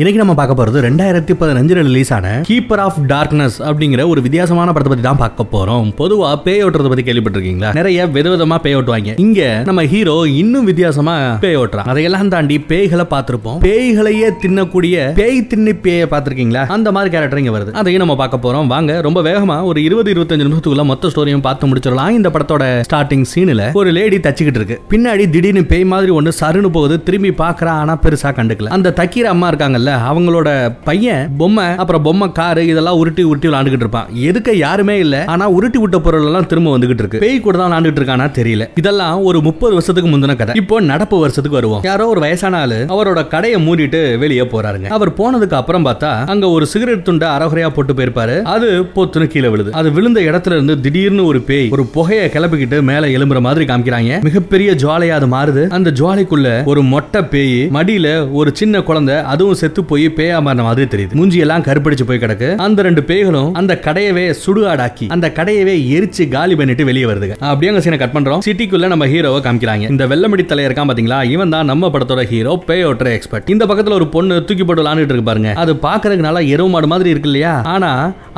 இன்னைக்கு நம்ம பார்க்க போறது ரெண்டாயிரத்தி பதினஞ்சுல ரிலீஸ் ஆன கீப்பர் ஆஃப் டார்க்னஸ் அப்படிங்கிற ஒரு வித்தியாசமான படத்தை பத்தி தான் பார்க்க போறோம். பொதுவா பேய் ஓட்டுறத பத்தி கேள்விப்பட்டிருக்கீங்களா? நிறைய விதவிதமா பேய் ஓட்டுவாங்க இங்க நம்ம ஹீரோ இன்னும் வித்தியாசமா பேய் ஓட்டுறான். அதையெல்லாம் தாண்டி பேய்களை பார்த்திருப்போம். பேய்களையே தின்னக்கூடிய பேய் தின்னி பேய பார்த்திருக்கீங்களா? அந்த மாதிரி கேரக்டர் இங்க வருது. அதையும் நம்ம பார்க்க போறோம். வாங்க ரொம்ப வேகமா ஒரு இருபது இருபத்தஞ்சு நிமிஷத்துக்குள்ள மொத்த ஸ்டோரியும் பார்த்து முடிச்சிடலாம். இந்த படத்தோட ஸ்டார்டிங் சீனில் ஒரு லேடி தச்சுக்கிட்டு இருக்கு. பின்னாடி திடீர்னு பேய் மாதிரி ஒன்று சருன்னு போகுது. திரும்பி பாக்குறா ஆனா பெருசா கண்டுக்கல. அந்த தக்கீர அம்மா இருக்காங்கல்ல அவங்களோட பையன் பொம்மை அப்புறம் பொம்மை காரு இதெல்லாம் உருட்டி உருட்டி விளாண்டுகிட்டு இருப்பான். எதுக்க யாருமே இல்ல ஆனா உருட்டி விட்ட பொருள் எல்லாம் திரும்ப வந்துகிட்டு இருக்கு. பேய் கூட தான் விளாண்டுட்டு இருக்கானா தெரியல. இதெல்லாம் ஒரு முப்பது வருஷத்துக்கு முந்தின கதை. இப்போ நடப்பு வருஷத்துக்கு வருவோம். யாரோ ஒரு வயசான ஆளு அவரோட கடையை மூடிட்டு வெளியே போறாருங்க. அவர் போனதுக்கு அப்புறம் பார்த்தா அங்க ஒரு சிகரெட் துண்டை அறகுறையா போட்டு போயிருப்பாரு. அது பொத்துன்னு கீழே விழுது. அது விழுந்த இடத்துல இருந்து திடீர்னு ஒரு பேய் ஒரு புகையை கிளப்பிக்கிட்டு மேல எலும்புற மாதிரி காமிக்கிறாங்க. மிகப்பெரிய ஜுவாலையா அது மாறுது. அந்த ஜுவாலைக்குள்ள ஒரு மொட்டை பேய் மடியில ஒரு சின்ன குழந்தை அதுவும் செத்து போய் பேயா மாறின மாதிரி தெரியுது. மூஞ்சி எல்லாம் கருப்படிச்சு போய் கிடக்கு. அந்த ரெண்டு பேய்களும் அந்த கடையவே சுடுகாடாக்கி அந்த கடையவே எரிச்சு காலி பண்ணிட்டு வெளியே வருதுங்க. அப்படியே அங்க சீனை கட் பண்றோம். சிட்டிக்குள்ள நம்ம ஹீரோவை காமிக்கிறாங்க. இந்த வெள்ளமடி தலை இருக்கான் பாத்தீங்களா? இவன் தான் நம்ம படத்தோட ஹீரோ பேய் ஓட்டுற எக்ஸ்பர்ட் இந்த பக்கத்துல ஒரு பொண்ணு தூக்கி போட்டு விளாண்டுட்டு இருக்கு பாருங்க. அது பாக்குறதுக்கு நல்லா எருவு மாடு மாதிரி இருக்கு இல்லையா? ஆனா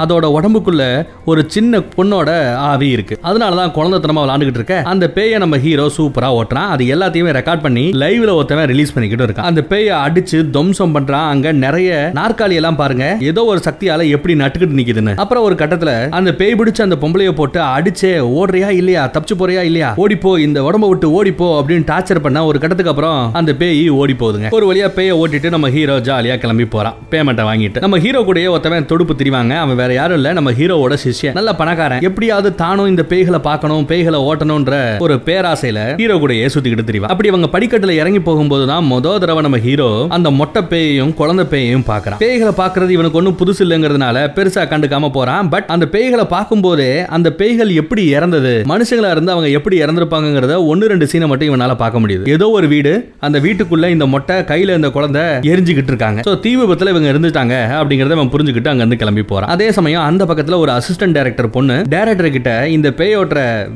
அதோட உடம்புக்குள்ள ஒரு சின்ன பொண்ணோட ஆவி இருக்கு. அதனாலதான் குழந்தைத்தனமா விளாண்டுகிட்டு இருக்க. அந்த பேயை நம்ம ஹீரோ சூப்பரா ஓட்டுறான். அது எல்லாத்தையுமே ரெக்கார்ட் பண்ணி லைவ்ல ஒருத்தவன் ரிலீஸ் பண்ணிக்கிட்டு இருக்கான். அந்த பேயை அடிச்சு துவம்சம் பண்றான். அங்க நிறைய நாற்காலி எல்லாம் பாருங்க. ஏதோ ஒரு சக்தியால எப்படி நட்டுக்கிட்டு நிக்குதுன்னு. அப்புறம் ஒரு கட்டத்துல அந்த பேய் பிடிச்ச அந்த பொம்பளைய போட்டு அடிச்சே ஓடுறியா இல்லையா? தப்பிச்சு போறியா இல்லையா? ஓடிப்போ இந்த உடம்ப விட்டு ஓடிப்போ அப்படின்னு டார்ச்சர் பண்ண ஒரு கட்டத்துக்கு அப்புறம் அந்த பேய் ஓடி போகுதுங்க. ஒரு வழியா பேய ஓட்டிட்டு நம்ம ஹீரோ ஜாலியா கிளம்பி போறான். பேமெண்ட்டை வாங்கிட்டு. நம்ம ஹீரோ கூட ஒருத்தவன் தொடுப்பு திரிவாங்க. அவன் வேற யாரும் இல்ல. நம்ம ஹீரோவோட சிஷ்யன். நல்ல பணக்காரன். எப்படியாவது தானும் இந்த பேய்களை பார்க்கணும் பேய்களை ஓட்டணும்ன்ற ஒரு பேராசையில ஹீரோ கூட சுத்திக்கிட்டு திரிவான். அப்படி அவங்க படிக்கட்டுல இறங்கி போகும்போது தான் மொத தடவை நம்ம ஹீரோ அந்த மொட்டை பேயையும் குழந்தை பேயையும் பார்க்கறான். பேய்களை பார்க்கறது இவனுக்கு ஒன்றும் புதுசு இல்லைங்கிறதுனால பெருசா கண்டுக்காம போறான். பட் அந்த பேய்களை பார்க்கும்போது அந்த பேய்கள் எப்படி இறந்தது மனுஷங்களா இருந்து அவங்க எப்படி இறந்திருப்பாங்கிறத ஒன்னு ரெண்டு சீனை மட்டும் இவனால பார்க்க முடியுது. ஏதோ ஒரு வீடு அந்த வீட்டுக்குள்ள இந்த மொட்டை கையில இந்த குழந்தை எரிஞ்சுக்கிட்டு இருக்காங்க. ஸோ தீ விபத்துல இவங்க இருந்துட்டாங்க அப்படிங்கறத அவன் புரிஞ்சுக்கிட்டு அங்க இருந்து கிளம்பி போறான். அதே சமயம் அந்த பக்கத்துல ஒரு அசிஸ்டன்ட் டைரக்டர் பொண்ணு டைரக்டர் கிட்ட இந்த பேய்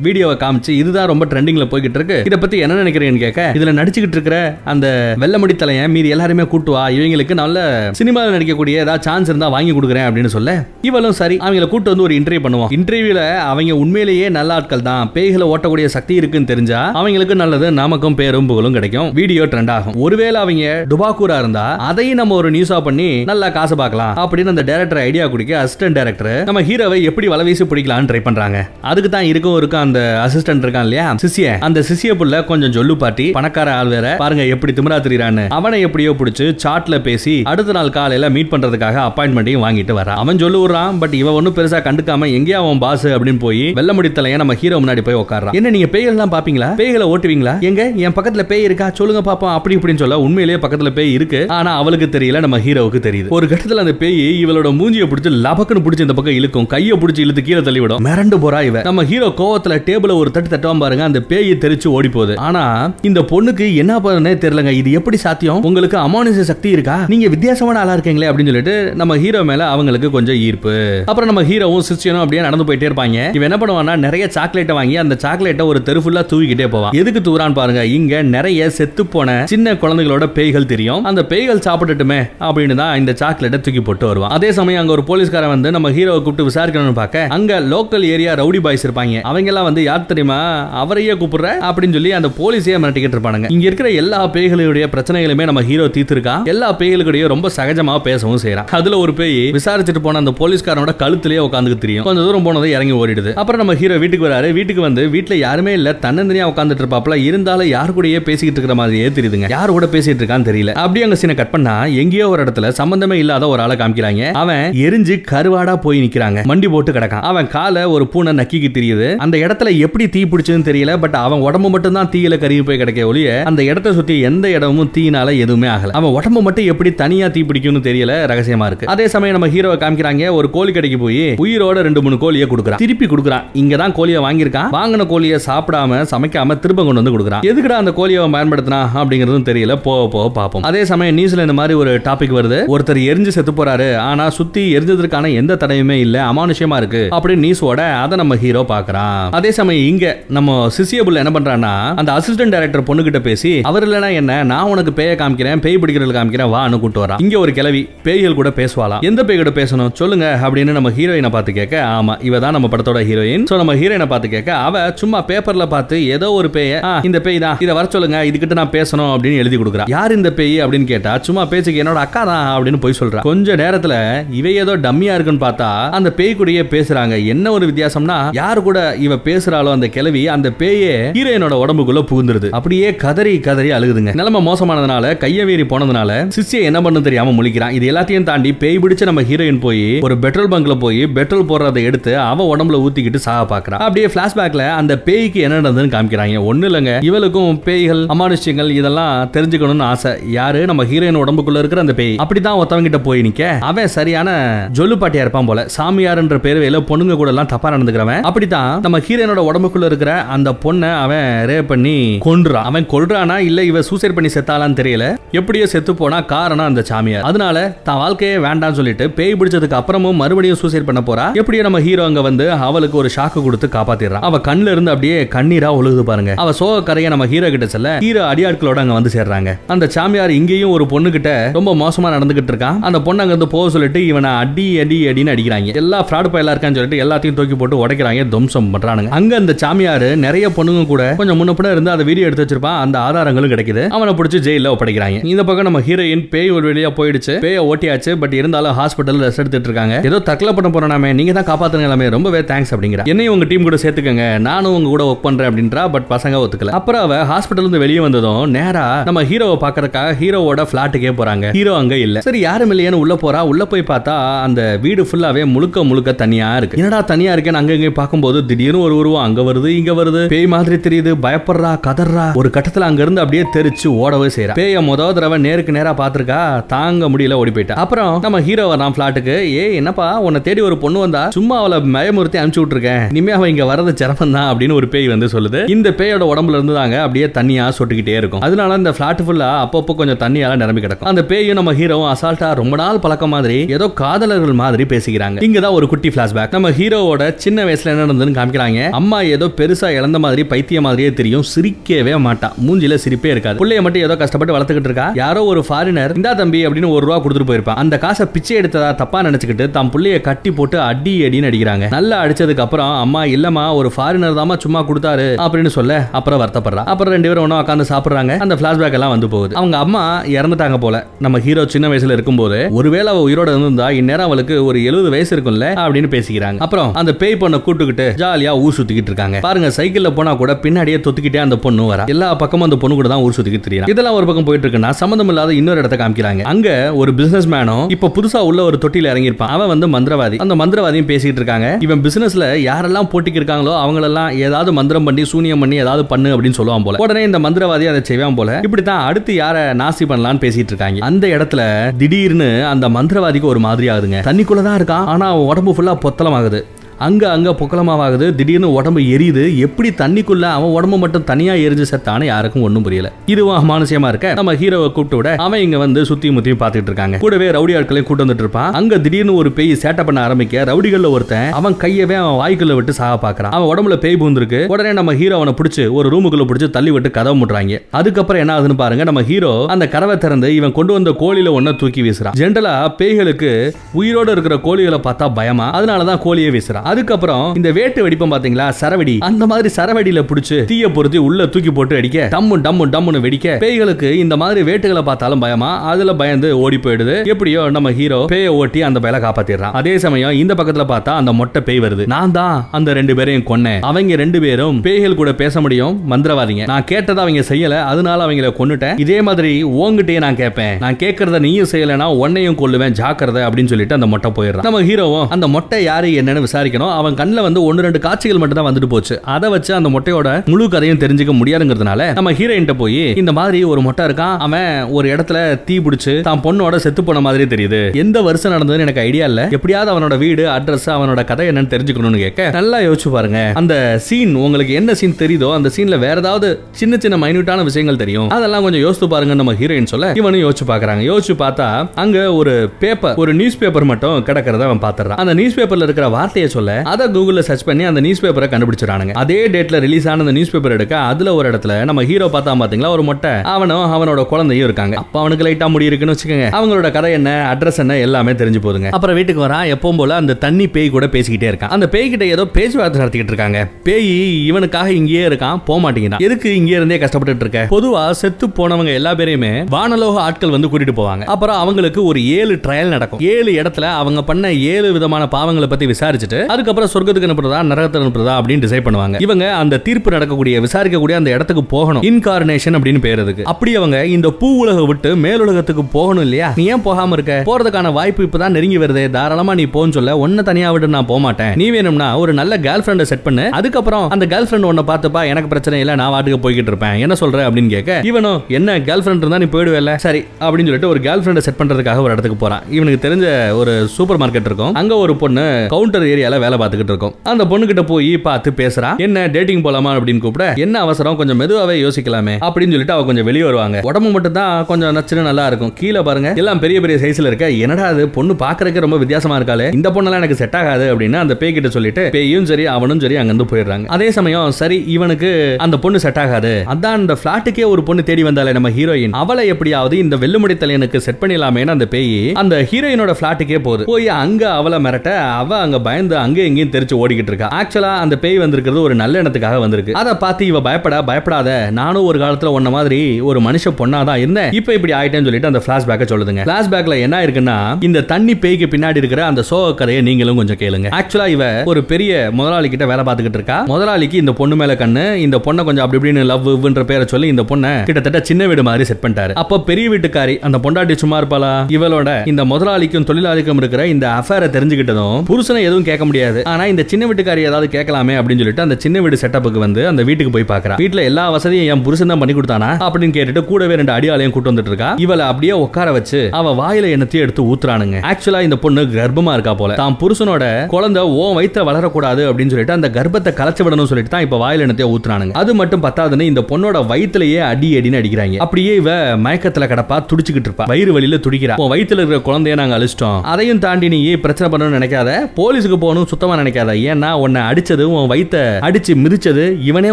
வீடியோவை காமிச்சு இதுதான் ரொம்ப ட்ரெண்டிங்ல போய்கிட்டு இருக்கு. இத பத்தி என்ன நினைக்கிறீங்கன்னு கேட்க இதுல நடிச்சுக்கிட்டு இருக்கிற அந்த வெள்ளமடி தலையன் மீதி எல்லாருமே கூட்டுவா இவங்களுக்கு நல்ல சினிமாவில் நடிக்கக்கூடிய ஏதாவது சான்ஸ் இருந்தா வாங்கி கொடுக்குறேன் அப்படின்னு சொல்ல இவளும் சரி அவங்கள கூட்டு வந்து ஒரு இன்டர்வியூ பண்ணுவோம். இன்டர்வியூல அவங்க உண்மையிலேயே நல்ல ஆட்கள் தான். பேய்களை ஓட்டக்கூடிய சக்தி இருக்குன்னு தெரிஞ்சா அவங்களுக்கு நல்லது நமக்கும் பேரும் புகழும் கிடைக்கும். வீடியோ ட்ரெண்ட் ஆகும். ஒருவேளை அவங்க டுபாக்கூரா இருந்தா அதையும் நம்ம ஒரு நியூஸா பண்ணி நல்லா காசு பார்க்கலாம் அப்படின்னு அந்த டேரக்டர் ஐடியா குடிக்க அசிஸ்டன்ட் டேரக்டர் நம்ம ஹீரோவை எப்படி வலவீசி பிடிக்கலாம்னு ட்ரை பண்றாங்க. அதுக்கு தான் இருக்கும் இருக்கும் அந்த அசிஸ்டன்ட் இருக்கான் இல்லையா சிசிய அந்த சிசிய புள்ள கொஞ்சம் ஜொல்லு பாட்டி பணக்கார ஆள் வேற பாருங்க எப்படி திமிரா திரிறான்னு அவனை எப்படியோ பிடிச்சு சாட்ல பேசி அடுத்த நாள் காலையில மீட் பண்றதுக்காக அப்பாயின்மெண்ட்டையும் வாங்கிட்டு வரான் அவன் சொல்லுறான் விடுறான் பட் இவன் ஒன்னும் பெருசா கண்டுக்காம எங்கேயா அவன் பாஸ் அப்படின்னு போய் வெள்ளமுடி தலைய நம்ம ஹீரோ முன்னாடி போய் உட்காரான் என்ன நீங்க பேய்கள் எல்லாம் பாப்பீங்களா? பேய்களை ஓட்டுவீங்களா? எங்க? என் பக்கத்துல பேய் இருக்கா? சொல்லுங்க பாப்போம். அப்படி இப்படின்னு சொல்ல உண்மையிலேயே பக்கத்துல பேய் இருக்கு. ஆனா அவளுக்கு தெரியல நம்ம ஹீரோவுக்கு தெரியுது. ஒரு கட்டத்துல அந்த பேய் இவளோட மூஞ்சியை பிடிச்சி லபக்குன்னு பிடிச்சி இந்த பக்கம் இழுக்கும். கையை பிடிச்சி இழுத்து கீழே தள்ளி விடும் மிரண்டு போறா இவ. நம்ம ஹீரோ கோவத்துல டேபிள ஒரு தட்டு தட்டுவான் பாருங்க அந்த பேயை தெரிச்சு ஓடி போகுது ஆனா இந்த பொண்ணுக்கு என்ன பண்ணனே தெரியலங்க. இது எப்படி சாத்தியம்? உங்களுக்கு அமானுஷ சக்தி இருக்கா? நீங்க வித்தியாசமான ஆளா இருக்கீங்களே அப்படின்னு சொல்லிட்டு நம்ம ஹீரோ மேல அவங்களுக்கு கொஞ்சம் ஈர்ப்பு. அப்புறம் நம்ம ஹீரோவும் சிஸ்டியனும் அப்படியே நடந்து போயிட்டே இருப்பாங்க. இவன் என்ன பண்ணுவான்னா நிறைய சாக்லேட்டை வாங்கி அந்த சாக்லேட்டை ஒரு தெரு ஃபுல்லா தூக்கிட்டே போவான். எதுக்கு தூரான்னு பாருங்க இங்க நிறைய செத்து போன சின்ன குழந்தைகளோட பேய்கள் தெரியும். அந்த பேய்கள் சாப்பிட்டுட்டுமே அப்படின்னு தான் இந்த சாக்லேட்டை தூக்கி போட்டு வருவான். அதே சமயம் அங்க ஒரு போலீஸ்காரன் வந்து நம்ம ஹீரோவை கூப்பிட்டு விசாரிக்கணும்னு பார்க்க அங்க லோக்கல் ஏரியா ரவுடி பாய்ஸ் இருப்பாங்க. அவங்க எல்லாம் வந்து யார் தெரியுமா அவரையே கூப்பிடுற? அப்படின்னு சொல்லி அந்த போலீஸே மிரட்டிக்கிட்டு இருப்பானுங்க. இங்க இருக்கிற எல்லா பேய்களுடைய பிரச்சனைகளுமே நம்ம ஹீரோ தீர்த்திருக்கா? எல்லா பேய்களுக்கிடையே ரொம்ப சகஜமாக பேசவும் செய்யறான் அதுல ஒரு பேய் விசாரிச்சுட்டு போன அந்த போலீஸ்காரனோட கழுத்திலேயே உட்காந்துக்கு தெரியும். கொஞ்சம் தூரம் போனதை இறங்கி ஓடிடுது. அப்புறம் நம்ம ஹீரோ வீட்டுக்கு வராரு. வீட்டுக்கு வந்து வீட்டுல யாருமே இல்ல. தன்னந்தனியா உட்காந்துட்டு இருப்பாப்ல இருந்தாலும் யாரு கூடயே பேசிக்கிட்டு இருக்கிற மாதிரியே தெரியுதுங்க. யாரு கூட பேசிட்டு இருக்கான்னு தெரியல. அப்படியே அங்க சீனை கட் பண்ணா எங்கேயோ ஒரு இடத்துல சம்பந்தமே இல்லாத ஒரு ஆளை காமிக்கிறாங்க. அவன் எரிஞ்சு கருவாடா போய் நிக்கிறாங்க. மண்டி போட்டு கிடக்கான். அவன் காலை ஒரு பூனை நக்கிக்கு தெரியுது. அந்த இடத்துல எப்படி தீ பிடிச்சதுன்னு தெரியல. பட் அவன் உடம்பு மட்டும் தான் தீயில கருகி போய் கிடக்க ஒழிய அந்த இடத்த சுத்தி எந்த இடமும் தீனால எதுவுமே ஆகல. அவன் உடம்பு மட்டும் எப்படி தனியா தீ பிடிக்கும்னு தெரியல ரகசியமா இருக்கு. அதே சமயம் நம்ம ஹீரோவை காமிக்கிறாங்க ஒரு கோழி கடைக்கு போய் உயிரோட ரெண்டு மூணு கோழியை கொடுக்குறான். திருப்பி கொடுக்குறான். இங்க தான் கோழியை வாங்கியிருக்கான். வாங்கின கோழியை சாப்பிடாம சமைக்காம திரும்ப கொண்டு வந்து கொடுக்குறான். எதுக்குடா அந்த கோழியை பயன்படுத்தினா அப்படிங்கிறதும் தெரியல. போக போக பார்ப்போம். அதே சமயம் நியூஸ்ல இந்த மாதிரி ஒரு டாபிக் வருது. ஒருத்தர் எரிஞ்சு செத்து போறாரு. ஆனா சுத்தி எரிஞ்சதற்கான எந்த தடையுமே இல்ல. அமானுஷ்யமா இருக்கு. அப்படின்னு நியூஸோட அதை நம்ம ஹீரோ பாக்குறான் அதே சமயம் இங்க நம்ம சிசியபுல் என்ன பண்றான்னா அந்த அசிஸ்டன்ட் டைரக்டர் பொண்ணுகிட்ட பேசி அவர் இல்லைன்னா என்ன? நான் உனக்கு பேய காமிக்கிறேன் பேய் பிடிக்கிறது காமிக்கிறேன். வானு சாமியார்னு கூட்டு வரா. இங்க ஒரு கிளவி பேய்கள் கூட பேசுவாளாம். எந்த பேய் கூட பேசணும்? சொல்லுங்க அப்படின்னு நம்ம ஹீரோயினை பார்த்து கேட்க ஆமா இவ தான் நம்ம படத்தோட ஹீரோயின். சோ நம்ம ஹீரோயினை பார்த்து கேட்க அவ சும்மா பேப்பர்ல பார்த்து ஏதோ ஒரு பேய இந்த பேய் தான் இதை வர சொல்லுங்க இதுகிட்ட நான் பேசணும் அப்படின்னு எழுதி கொடுக்குறா. யார் இந்த பேய்? அப்படின்னு கேட்டா சும்மா பேச்சுக்கு என்னோட அக்கா தான் அப்படின்னு போய் சொல்றா. கொஞ்ச நேரத்துல இவ ஏதோ டம்மியா இருக்குன்னு பார்த்தா அந்த பேய் கூடயே பேசுறாங்க. என்ன ஒரு வித்தியாசம்னா யாரு கூட இவ பேசுறாளோ அந்த கிளவி அந்த பேயே ஹீரோயினோட உடம்புக்குள்ள புகுந்துருது. அப்படியே கதறி கதறி அழுகுதுங்க. நிலைமை மோசமானதுனால கையவேறி போனதுனால சிசி சிஷ்ய என்ன பண்ண தெரியாம முழிக்கிறான். இது எல்லாத்தையும் தாண்டி பேய் பிடிச்ச நம்ம ஹீரோயின் போய் ஒரு பெட்ரோல் பங்க்ல போய் பெட்ரோல் போடுறதை எடுத்து அவ உடம்புல ஊத்திக்கிட்டு சாக பாக்குறான். அப்படியே பிளாஷ்பேக்ல அந்த பேய்க்கு என்ன நடந்ததுன்னு காமிக்கிறாங்க. ஒண்ணு இல்லைங்க. இவளுக்கும் பேய்கள் அமானுஷ்யங்கள் இதெல்லாம் தெரிஞ்சுக்கணும்னு ஆசை. யாரு? நம்ம ஹீரோயின் உடம்புக்குள்ள இருக்கிற அந்த பேய். அப்படிதான் ஒருத்தவங்க கிட்ட போய் நிக்க. அவன் சரியான ஜொல்லுப்பாட்டியா இருப்பான் போல. சாமியார்ன்ற பேருவையில பொண்ணுங்க கூட எல்லாம் தப்பா நடந்துக்கிறவன். அப்படித்தான் நம்ம ஹீரோயினோட உடம்புக்குள்ள இருக்கிற அந்த பொண்ணை அவன் ரேப் பண்ணி கொன்றான் அவன் கொல்றானா? இல்ல இவ சூசைட் பண்ணி செத்தாலான்னு தெரியல. எப்படியோ செத்து போனா கார் காரணம் அந்த சாமியார். அதனால தான் வாழ்க்கையே வேண்டாம்னு சொல்லிட்டு பேய் பிடிச்சதுக்கு அப்புறமும் மறுபடியும் சூசைட் பண்ண போறா. எப்படியோ நம்ம ஹீரோ அங்க வந்து அவளுக்கு ஒரு ஷாக்கு கொடுத்து காப்பாத்திடுறான். அவ கண்ணுல இருந்து அப்படியே கண்ணீரா ஒழுகுது பாருங்க. அவ சோக கரையை நம்ம ஹீரோ கிட்ட செல்ல ஹீரோ அடியாட்களோட அங்க வந்து சேர்றாங்க. அந்த சாமியார் இங்கேயும் ஒரு பொண்ணு கிட்ட ரொம்ப மோசமா நடந்துகிட்டு இருக்கான். அந்த பொண்ணு அங்க இருந்து போக சொல்லிட்டு இவனை அடி அடி அடின்னு அடிக்கிறாங்க. எல்லா ஃப்ராட் பயலா இருக்கான்னு சொல்லிட்டு எல்லாத்தையும் தூக்கி போட்டு உடைக்கிறாங்க துவம்சம் பண்றானுங்க. அங்க அந்த சாமியார் நிறைய பொண்ணுங்க கூட கொஞ்சம் முன்ன பின்ன இருந்து அதை வீடியோ எடுத்து வச்சிருப்பான். அந்த ஆதாரங்களும் கிடைக்குது. அவனை பிடிச்சி ஜெயில ஒப்படைக்கிறாங்க. இந்த பக்கம் நம்ம ஹீரோயின் பேய் ஒரு வெளியா போயிடுச்சு. பேய ஓட்டியாச்சு பட் இருந்தாலும் ஹாஸ்பிட்டல் ரெஸ்ட் எடுத்துட்டு இருக்காங்க. ஏதோ தக்கல பண்ண போறாமே நீங்க தான் காப்பாத்துங்களாமே ரொம்பவே தேங்க்ஸ் அப்படிங்கிற. என்னையும் உங்க டீம் கூட சேர்த்துக்கங்க. நானும் உங்க கூட ஒர்க் பண்றேன் அப்படின்றா பட் பசங்க ஒத்துக்கல. அப்புறம் அவ ஹாஸ்பிட்டல் இருந்து வெளியே வந்ததும் நேரா நம்ம ஹீரோவை பாக்குறதுக்காக ஹீரோவோட பிளாட்டுக்கே போறாங்க. ஹீரோ அங்க இல்ல. சரி யாரும் இல்லையானு உள்ள போறா? உள்ள போய் பார்த்தா அந்த வீடு ஃபுல்லாவே முழுக்க முழுக்க தனியா இருக்கு. என்னடா தனியா இருக்கேன்னு அங்க இங்க பார்க்கும்போது திடீர்னு ஒரு உருவம் அங்க வருது இங்க வருது. பேய் மாதிரி தெரியுது பயப்படுறா கதறா. ஒரு கட்டத்துல அங்க இருந்து அப்படியே தெரிச்சு ஓடவே செய்யறா பேய முத தடவை நேருக்கு நேரா பாத்துருக்க தாங்க முடியல ஓடி போயிட்டா. அப்புறம் நம்ம ஹீரோ வரான் பிளாட்டுக்கு ஏ என்னப்பா? உன்னை தேடி ஒரு பொண்ணு வந்தா சும்மா அவளை மயமுறுத்தி அனுப்பிச்சு விட்டுருக்கேன். இனிமே அவன் இங்க வரது சிரமம் தான் அப்படின்னு ஒரு பேய் வந்து சொல்லுது. இந்த பேயோட உடம்புல இருந்து தாங்க அப்படியே தண்ணியா சொட்டுக்கிட்டே இருக்கும். அதனால இந்த பிளாட் ஃபுல்லா அப்பப்போ கொஞ்சம் தண்ணியால நிரம்பி கிடக்கும். அந்த பேயும் நம்ம ஹீரோவும் அசால்ட்டா ரொம்ப நாள் பழக்கம் மாதிரி ஏதோ காதலர்கள் மாதிரி பேசிக்கிறாங்க. இங்க தான் ஒரு குட்டி பிளாஷ்பேக் நம்ம ஹீரோவோட சின்ன வயசுல என்ன நடந்ததுன்னு காமிக்கிறாங்க. அம்மா ஏதோ பெருசா இழந்த மாதிரி பைத்திய மாதிரியே தெரியும் சிரிக்கவே மாட்டா. மூஞ்சில சிரிப்பே இருக்காது. பிள்ளைய மட்டும் ஏதோ கஷ்டப்பட்டு வளர்த்துக்கிட்டு இருக்கா. யாரோ ஒரு ஃபாரினர் இந்தா தம்பி அப்படின்னு ஒரு ரூபா கொடுத்துட்டு போயிருப்பான். அந்த காசை பிச்சை எடுத்ததா தப்பா நினைச்சுக்கிட்டு தம் புள்ளைய கட்டி போட்டு அடி அடின்னு அடிக்கிறாங்க. நல்லா அடிச்சதுக்கு அப்புறம் அம்மா இல்லம்மா ஒரு ஃபாரினர் தாமா சும்மா கொடுத்தாரு அப்படின்னு சொல்ல அப்புறம் வருத்தப்படுறா. அப்புறம் ரெண்டு பேரும் ஒன்னும் உட்காந்து சாப்பிடுறாங்க. அந்த பிளாஷ்பேக் எல்லாம் வந்து போகுது. அவங்க அம்மா இறந்துட்டாங்க போல. நம்ம ஹீரோ சின்ன வயசுல இருக்கும்போது ஒருவேளை அவ உயிரோட இருந்திருந்தா இந்நேரம் அவளுக்கு ஒரு எழுபது வயசு இருக்கும்ல அப்படின்னு பேசிக்கிறாங்க. அப்புறம் அந்த பேய் பொண்ணை கூட்டுக்கிட்டு ஜாலியா ஊர் சுத்திக்கிட்டு இருக்காங்க. பாருங்க சைக்கிள்ல போனா கூட பின்னாடியே தொத்துக்கிட்டே அந்த பொண்ணு வரா. எல்லா பக்கமும் அந்த பொண்ணு கூட தான் ஊர் சுத்திக்கிட்டு தெரியும் இதெல்லாம் ஒரு பக்கம் போயிட்டு இருக்குன்னா சம்மந்தம் இல்லாத இன்னொரு இடத்த காமிக்கிறாங்க. அங்க ஒரு பிசினஸ் மேனும் இப்ப புதுசா உள்ள ஒரு தொட்டில இறங்கியிருப்பான். அவன் வந்து மந்திரவாதி. அந்த மந்திரவாதியும் பேசிட்டு இருக்காங்க. இவன் பிசினஸ்ல யாரெல்லாம் போட்டிக்கு இருக்காங்களோ அவங்களெல்லாம் ஏதாவது மந்திரம் பண்ணி சூனியம் பண்ணி ஏதாவது பண்ணு அப்படின்னு சொல்லுவான் போல. உடனே இந்த மந்திரவாதி அதை செய்வான் போல. இப்படித்தான் அடுத்து யார நாசி பண்ணலாம்னு பேசிட்டு இருக்காங்க. அந்த இடத்துல திடீர்னு அந்த மந்திரவாதிக்கு ஒரு மாதிரி ஆகுதுங்க. தண்ணிக்குள்ள தான் இருக்கான். ஆனா அவன் உடம்பு ஃபுல்லா பொத்தலமாகுது அங்கே அங்கே புக்கலமாவாகுது. திடீர்னு உடம்பு எரியுது. எப்படி தண்ணிக்குள்ள அவன் உடம்பு மட்டும் தனியாக எரிஞ்சு செத்தானு யாருக்கும் ஒன்றும் புரியல. இதுவும் அமானுஷியமா இருக்க? நம்ம ஹீரோவை கூப்பிட்டு விட அவன் இங்கே வந்து சுற்றி முற்றியும் பார்த்துட்டு இருக்காங்க. கூடவே ரவுடி ஆட்களையும் கூட்டு வந்துட்டு இருப்பான். அங்கே திடீர்னு ஒரு பேய் சேட்டை பண்ண ஆரம்பிக்க ரவுடிகளில் ஒருத்தன் அவன் கையவே அவன் வாய்க்குள்ள விட்டு சாக பார்க்குறான். அவன் உடம்புல பேய் பூந்துருக்கு. உடனே நம்ம ஹீரோ அவனை பிடிச்சி ஒரு ரூமுக்குள்ளே பிடிச்சி தள்ளி விட்டு கதவை முட்டுறாங்க. அதுக்கப்புறம் என்ன ஆகுதுன்னு பாருங்க நம்ம ஹீரோ அந்த கதவை திறந்து இவன் கொண்டு வந்த கோழியில ஒன்றை தூக்கி வீசுறான். ஜென்ரலா பேய்களுக்கு உயிரோடு இருக்கிற கோழிகளை பார்த்தா பயமா? அதனாலதான் கோழியை வீசுறான். அதுக்கப்புறம் இந்த வேட்டு வெடிப்போம் பாத்தீங்களா? சரவெடி. அந்த மாதிரி சரவெடியில பிடிச்சு தீய பொருத்தி உள்ள தூக்கி போட்டு அடிக்க டம்மு டம்மு டம்முன்னு வெடிக்க பேய்களுக்கு இந்த மாதிரி வேட்டுகளை பார்த்தாலும் பயமா? அதுல பயந்து ஓடி போயிடுது. எப்படியோ நம்ம ஹீரோ பேயை ஓட்டி அந்த பயலை காப்பாத்திடுறான். அதே சமயம் இந்த பக்கத்துல பார்த்தா அந்த மொட்டை பேய் வருது. நான் தான் அந்த ரெண்டு பேரையும் கொன்னேன். அவங்க ரெண்டு பேரும் பேய்கள் கூட பேச முடியும். மந்திரவாதிங்க. நான் கேட்டதை அவங்க செய்யல. அதனால அவங்கள கொன்னுட்டேன். இதே மாதிரி உங்ககிட்டயே நான் கேட்பேன். நான் கேட்கறத நீயும் செய்யலைன்னா உன்னையும் கொல்லுவேன். ஜாக்கிரதை அப்படின்னு சொல்லிட்டு அந்த மொட்டை போயிடுறான். நம்ம ஹீரோவும் அந்த மொட்டை யாரு என்னன்னு விசாரிக்கணும் அவன் கண்ணில் வந்து ஒன்று ரெண்டு காட்சிகள் மட்டும் தான் வந்துட்டு போச்சு. அதை வச்சு அந்த மொட்டையோட முழு கதையும் தெரிஞ்சுக்க முடியாதுங்கிறதுனால நம்ம ஹீரோயின் போய் இந்த மாதிரி ஒரு மொட்டை இருக்கான் அவன் ஒரு இடத்துல தீ பிடிச்சு தான் பொண்ணோட செத்து போன மாதிரி தெரியுது. எந்த வருஷம் நடந்ததுன்னு எனக்கு ஐடியா இல்ல. எப்படியாவது அவனோட வீடு அட்ரஸ் அவனோட கதை என்னன்னு தெரிஞ்சுக்கணும்னு கேட்க நல்லா யோசிச்சு பாருங்க. அந்த சீன் உங்களுக்கு என்ன சீன் தெரியுதோ அந்த சீன்ல வேற ஏதாவது சின்ன சின்ன மைனூட்டான விஷயங்கள் தெரியும். அதெல்லாம் கொஞ்சம் யோசித்து பாருங்க நம்ம ஹீரோயின் சொல்ல இவனும் யோசிச்சு பாக்குறாங்க. யோசிச்சு பார்த்தா அங்க ஒரு பேப்பர் ஒரு நியூஸ் பேப்பர் மட்டும் கிடக்கிறத அவன் பாத்துறான் அந்த நியூஸ் பேப்பர்ல இருக்கிற வார்த்தையை சொல்ல போல அதை கூகுள்ல சர்ச் பண்ணி அந்த நியூஸ் பேப்பரை கண்டுபிடிச்சிடானுங்க அதே டேட்ல ரிலீஸ் ஆன அந்த நியூஸ் பேப்பர் எடுக்க அதுல ஒரு இடத்துல நம்ம ஹீரோ பார்த்தா பாத்தீங்களா? ஒரு மொட்டை. அவனும் அவனோட குழந்தையும் இருக்காங்க. அப்ப அவனுக்கு லைட்டா முடி இருக்குன்னு வச்சுக்கோங்க. அவங்களோட கதை என்ன அட்ரஸ் என்ன எல்லாமே தெரிஞ்சு போதுங்க. அப்புறம் வீட்டுக்கு வரான். எப்பவும் போல அந்த தண்ணி பேய் கூட பேசிக்கிட்டே இருக்கான். அந்த பேய் கிட்ட ஏதோ பேச்சுவார்த்தை நடத்திக்கிட்டு இருக்காங்க. பேய் இவனுக்காக இங்கேயே இருக்கான். போக மாட்டேங்கிறான். எதுக்கு இங்கே இருந்தே கஷ்டப்பட்டுட்டு இருக்க? பொதுவா செத்து போனவங்க எல்லா பேரையுமே வானலோக ஆட்கள் வந்து கூட்டிட்டு போவாங்க. அப்புறம் அவங்களுக்கு ஒரு ஏழு ட்ரையல் நடக்கும். ஏழு இடத்துல அவங்க பண்ண ஏழு விதமான பாவங்களை பத்தி விசாரிச்சுட்டு அதுக்கப்புறம் சொர்க்கத்துக்கு அனுப்புறதா நரகத்துக்கு அனுப்புறதா அப்படின்னு டிசைட் பண்ணுவாங்க. இவங்க அந்த தீர்ப்பு நடக்கக்கூடிய விசாரிக்கக்கூடிய அந்த இடத்துக்கு போகணும். இன்கார்னேஷன் அப்படின்னு பேர் அதுக்கு. அப்படி அவங்க இந்த பூ உலகம் விட்டு மேலுலகத்துக்கு போகணும் இல்லையா? நீ ஏன் போகாம இருக்க? போறதுக்கான வாய்ப்பு இப்பதான் நெருங்கி வருது. தாராளமா நீ போன்னு சொல்ல. ஒன்ன தனியா விட்டு நான் போக மாட்டேன் நீ வேணும்னா ஒரு நல்ல கேர்ள் ஃபிரெண்டை செட் பண்ணு. அதுக்கப்புறம் அந்த கேர்ள் ஃபிரெண்ட் உன்னை பார்த்துப்பா எனக்கு பிரச்சனை இல்லை நான் வாட்டுக்கு போய்கிட்டு இருப்பேன். என்ன சொல்ற அப்படின்னு கேட்க இவனும் என்ன கேர்ள் ஃபிரெண்ட் இருந்தா நீ போயிடுவேல சரி அப்படின்னு சொல்லிட்டு ஒரு கேர்ள் ஃபிரெண்டை செட் பண்றதுக்காக ஒரு இடத்துக்கு போறான். இவனுக்கு தெரிஞ்ச ஒரு சூப்பர் மார்க்கெட் இருக்கும். அங்க ஒரு பொண்ணு கவுண்டர் ஏரியால வேலை பார்த்துக்கிட்டு இருக்கும். அந்த பொண்ணு கிட்ட போய் பார்த்து பேசுறான் என்ன டேட்டிங் போலாமா? அப்படின்னு கூப்பிட என்ன அவசரம்? கொஞ்சம் மெதுவாவே யோசிக்கலாமே. அப்படின்னு சொல்லிட்டு அவ கொஞ்சம் வெளியே வருவாங்க. உடம்பு மட்டும் தான் கொஞ்சம் நச்சுன்னு நல்லா இருக்கும். கீழே பாருங்க எல்லாம் பெரிய பெரிய சைஸ்ல இருக்க என்னடா அது பொண்ணு பாக்குறதுக்கு ரொம்ப வித்தியாசமா இருக்காளே. இந்த பொண்ணெல்லாம் எனக்கு செட் ஆகாது. அப்படின்னு அந்த பேய் கிட்ட சொல்லிட்டு பேயும் சரி அவனும் சரி அங்கிருந்து போயிடுறாங்க. அதே சமயம் சரி இவனுக்கு அந்த பொண்ணு செட் ஆகாது. அதான் அந்த பிளாட்டுக்கே ஒரு பொண்ணு தேடி வந்தாலே நம்ம ஹீரோயின் அவளை எப்படியாவது இந்த வெள்ளுமுடி தலையனுக்கு செட் பண்ணிடலாமேன்னு அந்த பேய் அந்த ஹீரோயினோட பிளாட்டுக்கே போகுது போய் அங்க அவளை மிரட்ட அவ அங்க பயந்து அங்கே எங்கேயும் தெரிச்சு ஓடிக்கிட்டு இருக்கா. ஆக்சுவலா அந்த பேய் வந்திருக்கிறது ஒரு நல்ல எண்ணத்துக்காக வந்திருக்கு. அதை பார்த்து இவ பயப்பட பயப்படாத நானும் ஒரு காலத்துல ஒன்ன மாதிரி ஒரு மனுஷ பொண்ணா தான் இருந்தேன். இப்போ இப்படி ஆயிட்டேன்னு சொல்லிட்டு அந்த பிளாஷ்பேக்கை சொல்லுதுங்க. பிளாஷ்பேக்ல என்ன இருக்குன்னா இந்த தண்ணி பேய்க்கு பின்னாடி இருக்கிற அந்த சோக கதையை நீங்களும் கொஞ்சம் கேளுங்க. ஆக்சுவலா இவ ஒரு பெரிய முதலாளி கிட்ட வேலை பார்த்துக்கிட்டு இருக்கா. முதலாளிக்கு இந்த பொண்ணு மேல கண்ணு இந்த பொண்ணை கொஞ்சம் அப்படி இப்படின்னு லவ்ன்ற பேரை சொல்லி இந்த பொண்ணை கிட்டத்தட்ட சின்ன வீடு மாதிரி செட் பண்ணிட்டாரு. அப்போ பெரிய வீட்டுக்காரி அந்த பொண்டாட்டி சும்மா இருப்பாளா? இவளோட இந்த முதலாளிக்கும் தொழிலாளிக்கும் இருக்கிற இந்த அஃபேரை தெரிஞ்சுக்கிட்டதும் புருஷனை எதுவும் கேட்க முடியாது. ஆனா இந்த சின்ன வீட்டுக்காரி ஏதாவது கேட்கலாமே அப்படின்னு சொல்லிட்டு அந்த சின்ன வீடு செட்டப்புக்கு வந்து அந்த வீட்டுக்கு போய் பாக்குறா. வீட்டுல எல்லா வசதியும் என் புருஷன் தான் பண்ணி கொடுத்தானா அப்படின்னு கேட்டுட்டு கூடவே ரெண்டு அடியாலையும் கூட்டு வந்துட்டு இருக்கா. இவளை அப்படியே உட்கார வச்சு அவ வாயில எண்ணத்தையும் எடுத்து ஊத்துறானுங்க. ஆக்சுவலா இந்த பொண்ணு கர்ப்பமா இருக்கா போல. தான் புருஷனோட குழந்தை ஓ வயிற்ற வளரக்கூடாது அப்படின்னு சொல்லிட்டு அந்த கர்ப்பத்தை கலைச்சு விடணும்னு சொல்லிட்டு தான் இப்ப வாயில எண்ணத்தையே ஊத்துறானுங்க. அது மட்டும் பத்தாதுன்னு இந்த பொண்ணோட வயிற்றுலயே அடி அடின்னு அடிக்கிறாங்க. அப்படியே இவ மயக்கத்துல கிடப்பா துடிச்சுக்கிட்டு இருப்பா. வயிறு வழியில துடிக்கிறா. உன் வயிற்றுல இருக்கிற குழந்தைய நாங்க அழிச்சிட்டோம். அதையும் தாண்டி நீ பிரச்சனை பண்ணணும்னு நினைக்காத? போலீஸுக்கு போகணும் சுத்தமா நினைக்காத. ஏன்னா உன்னை அடிச்சது உன் வயித்தை அடிச்சு மிதிச்சது இவனே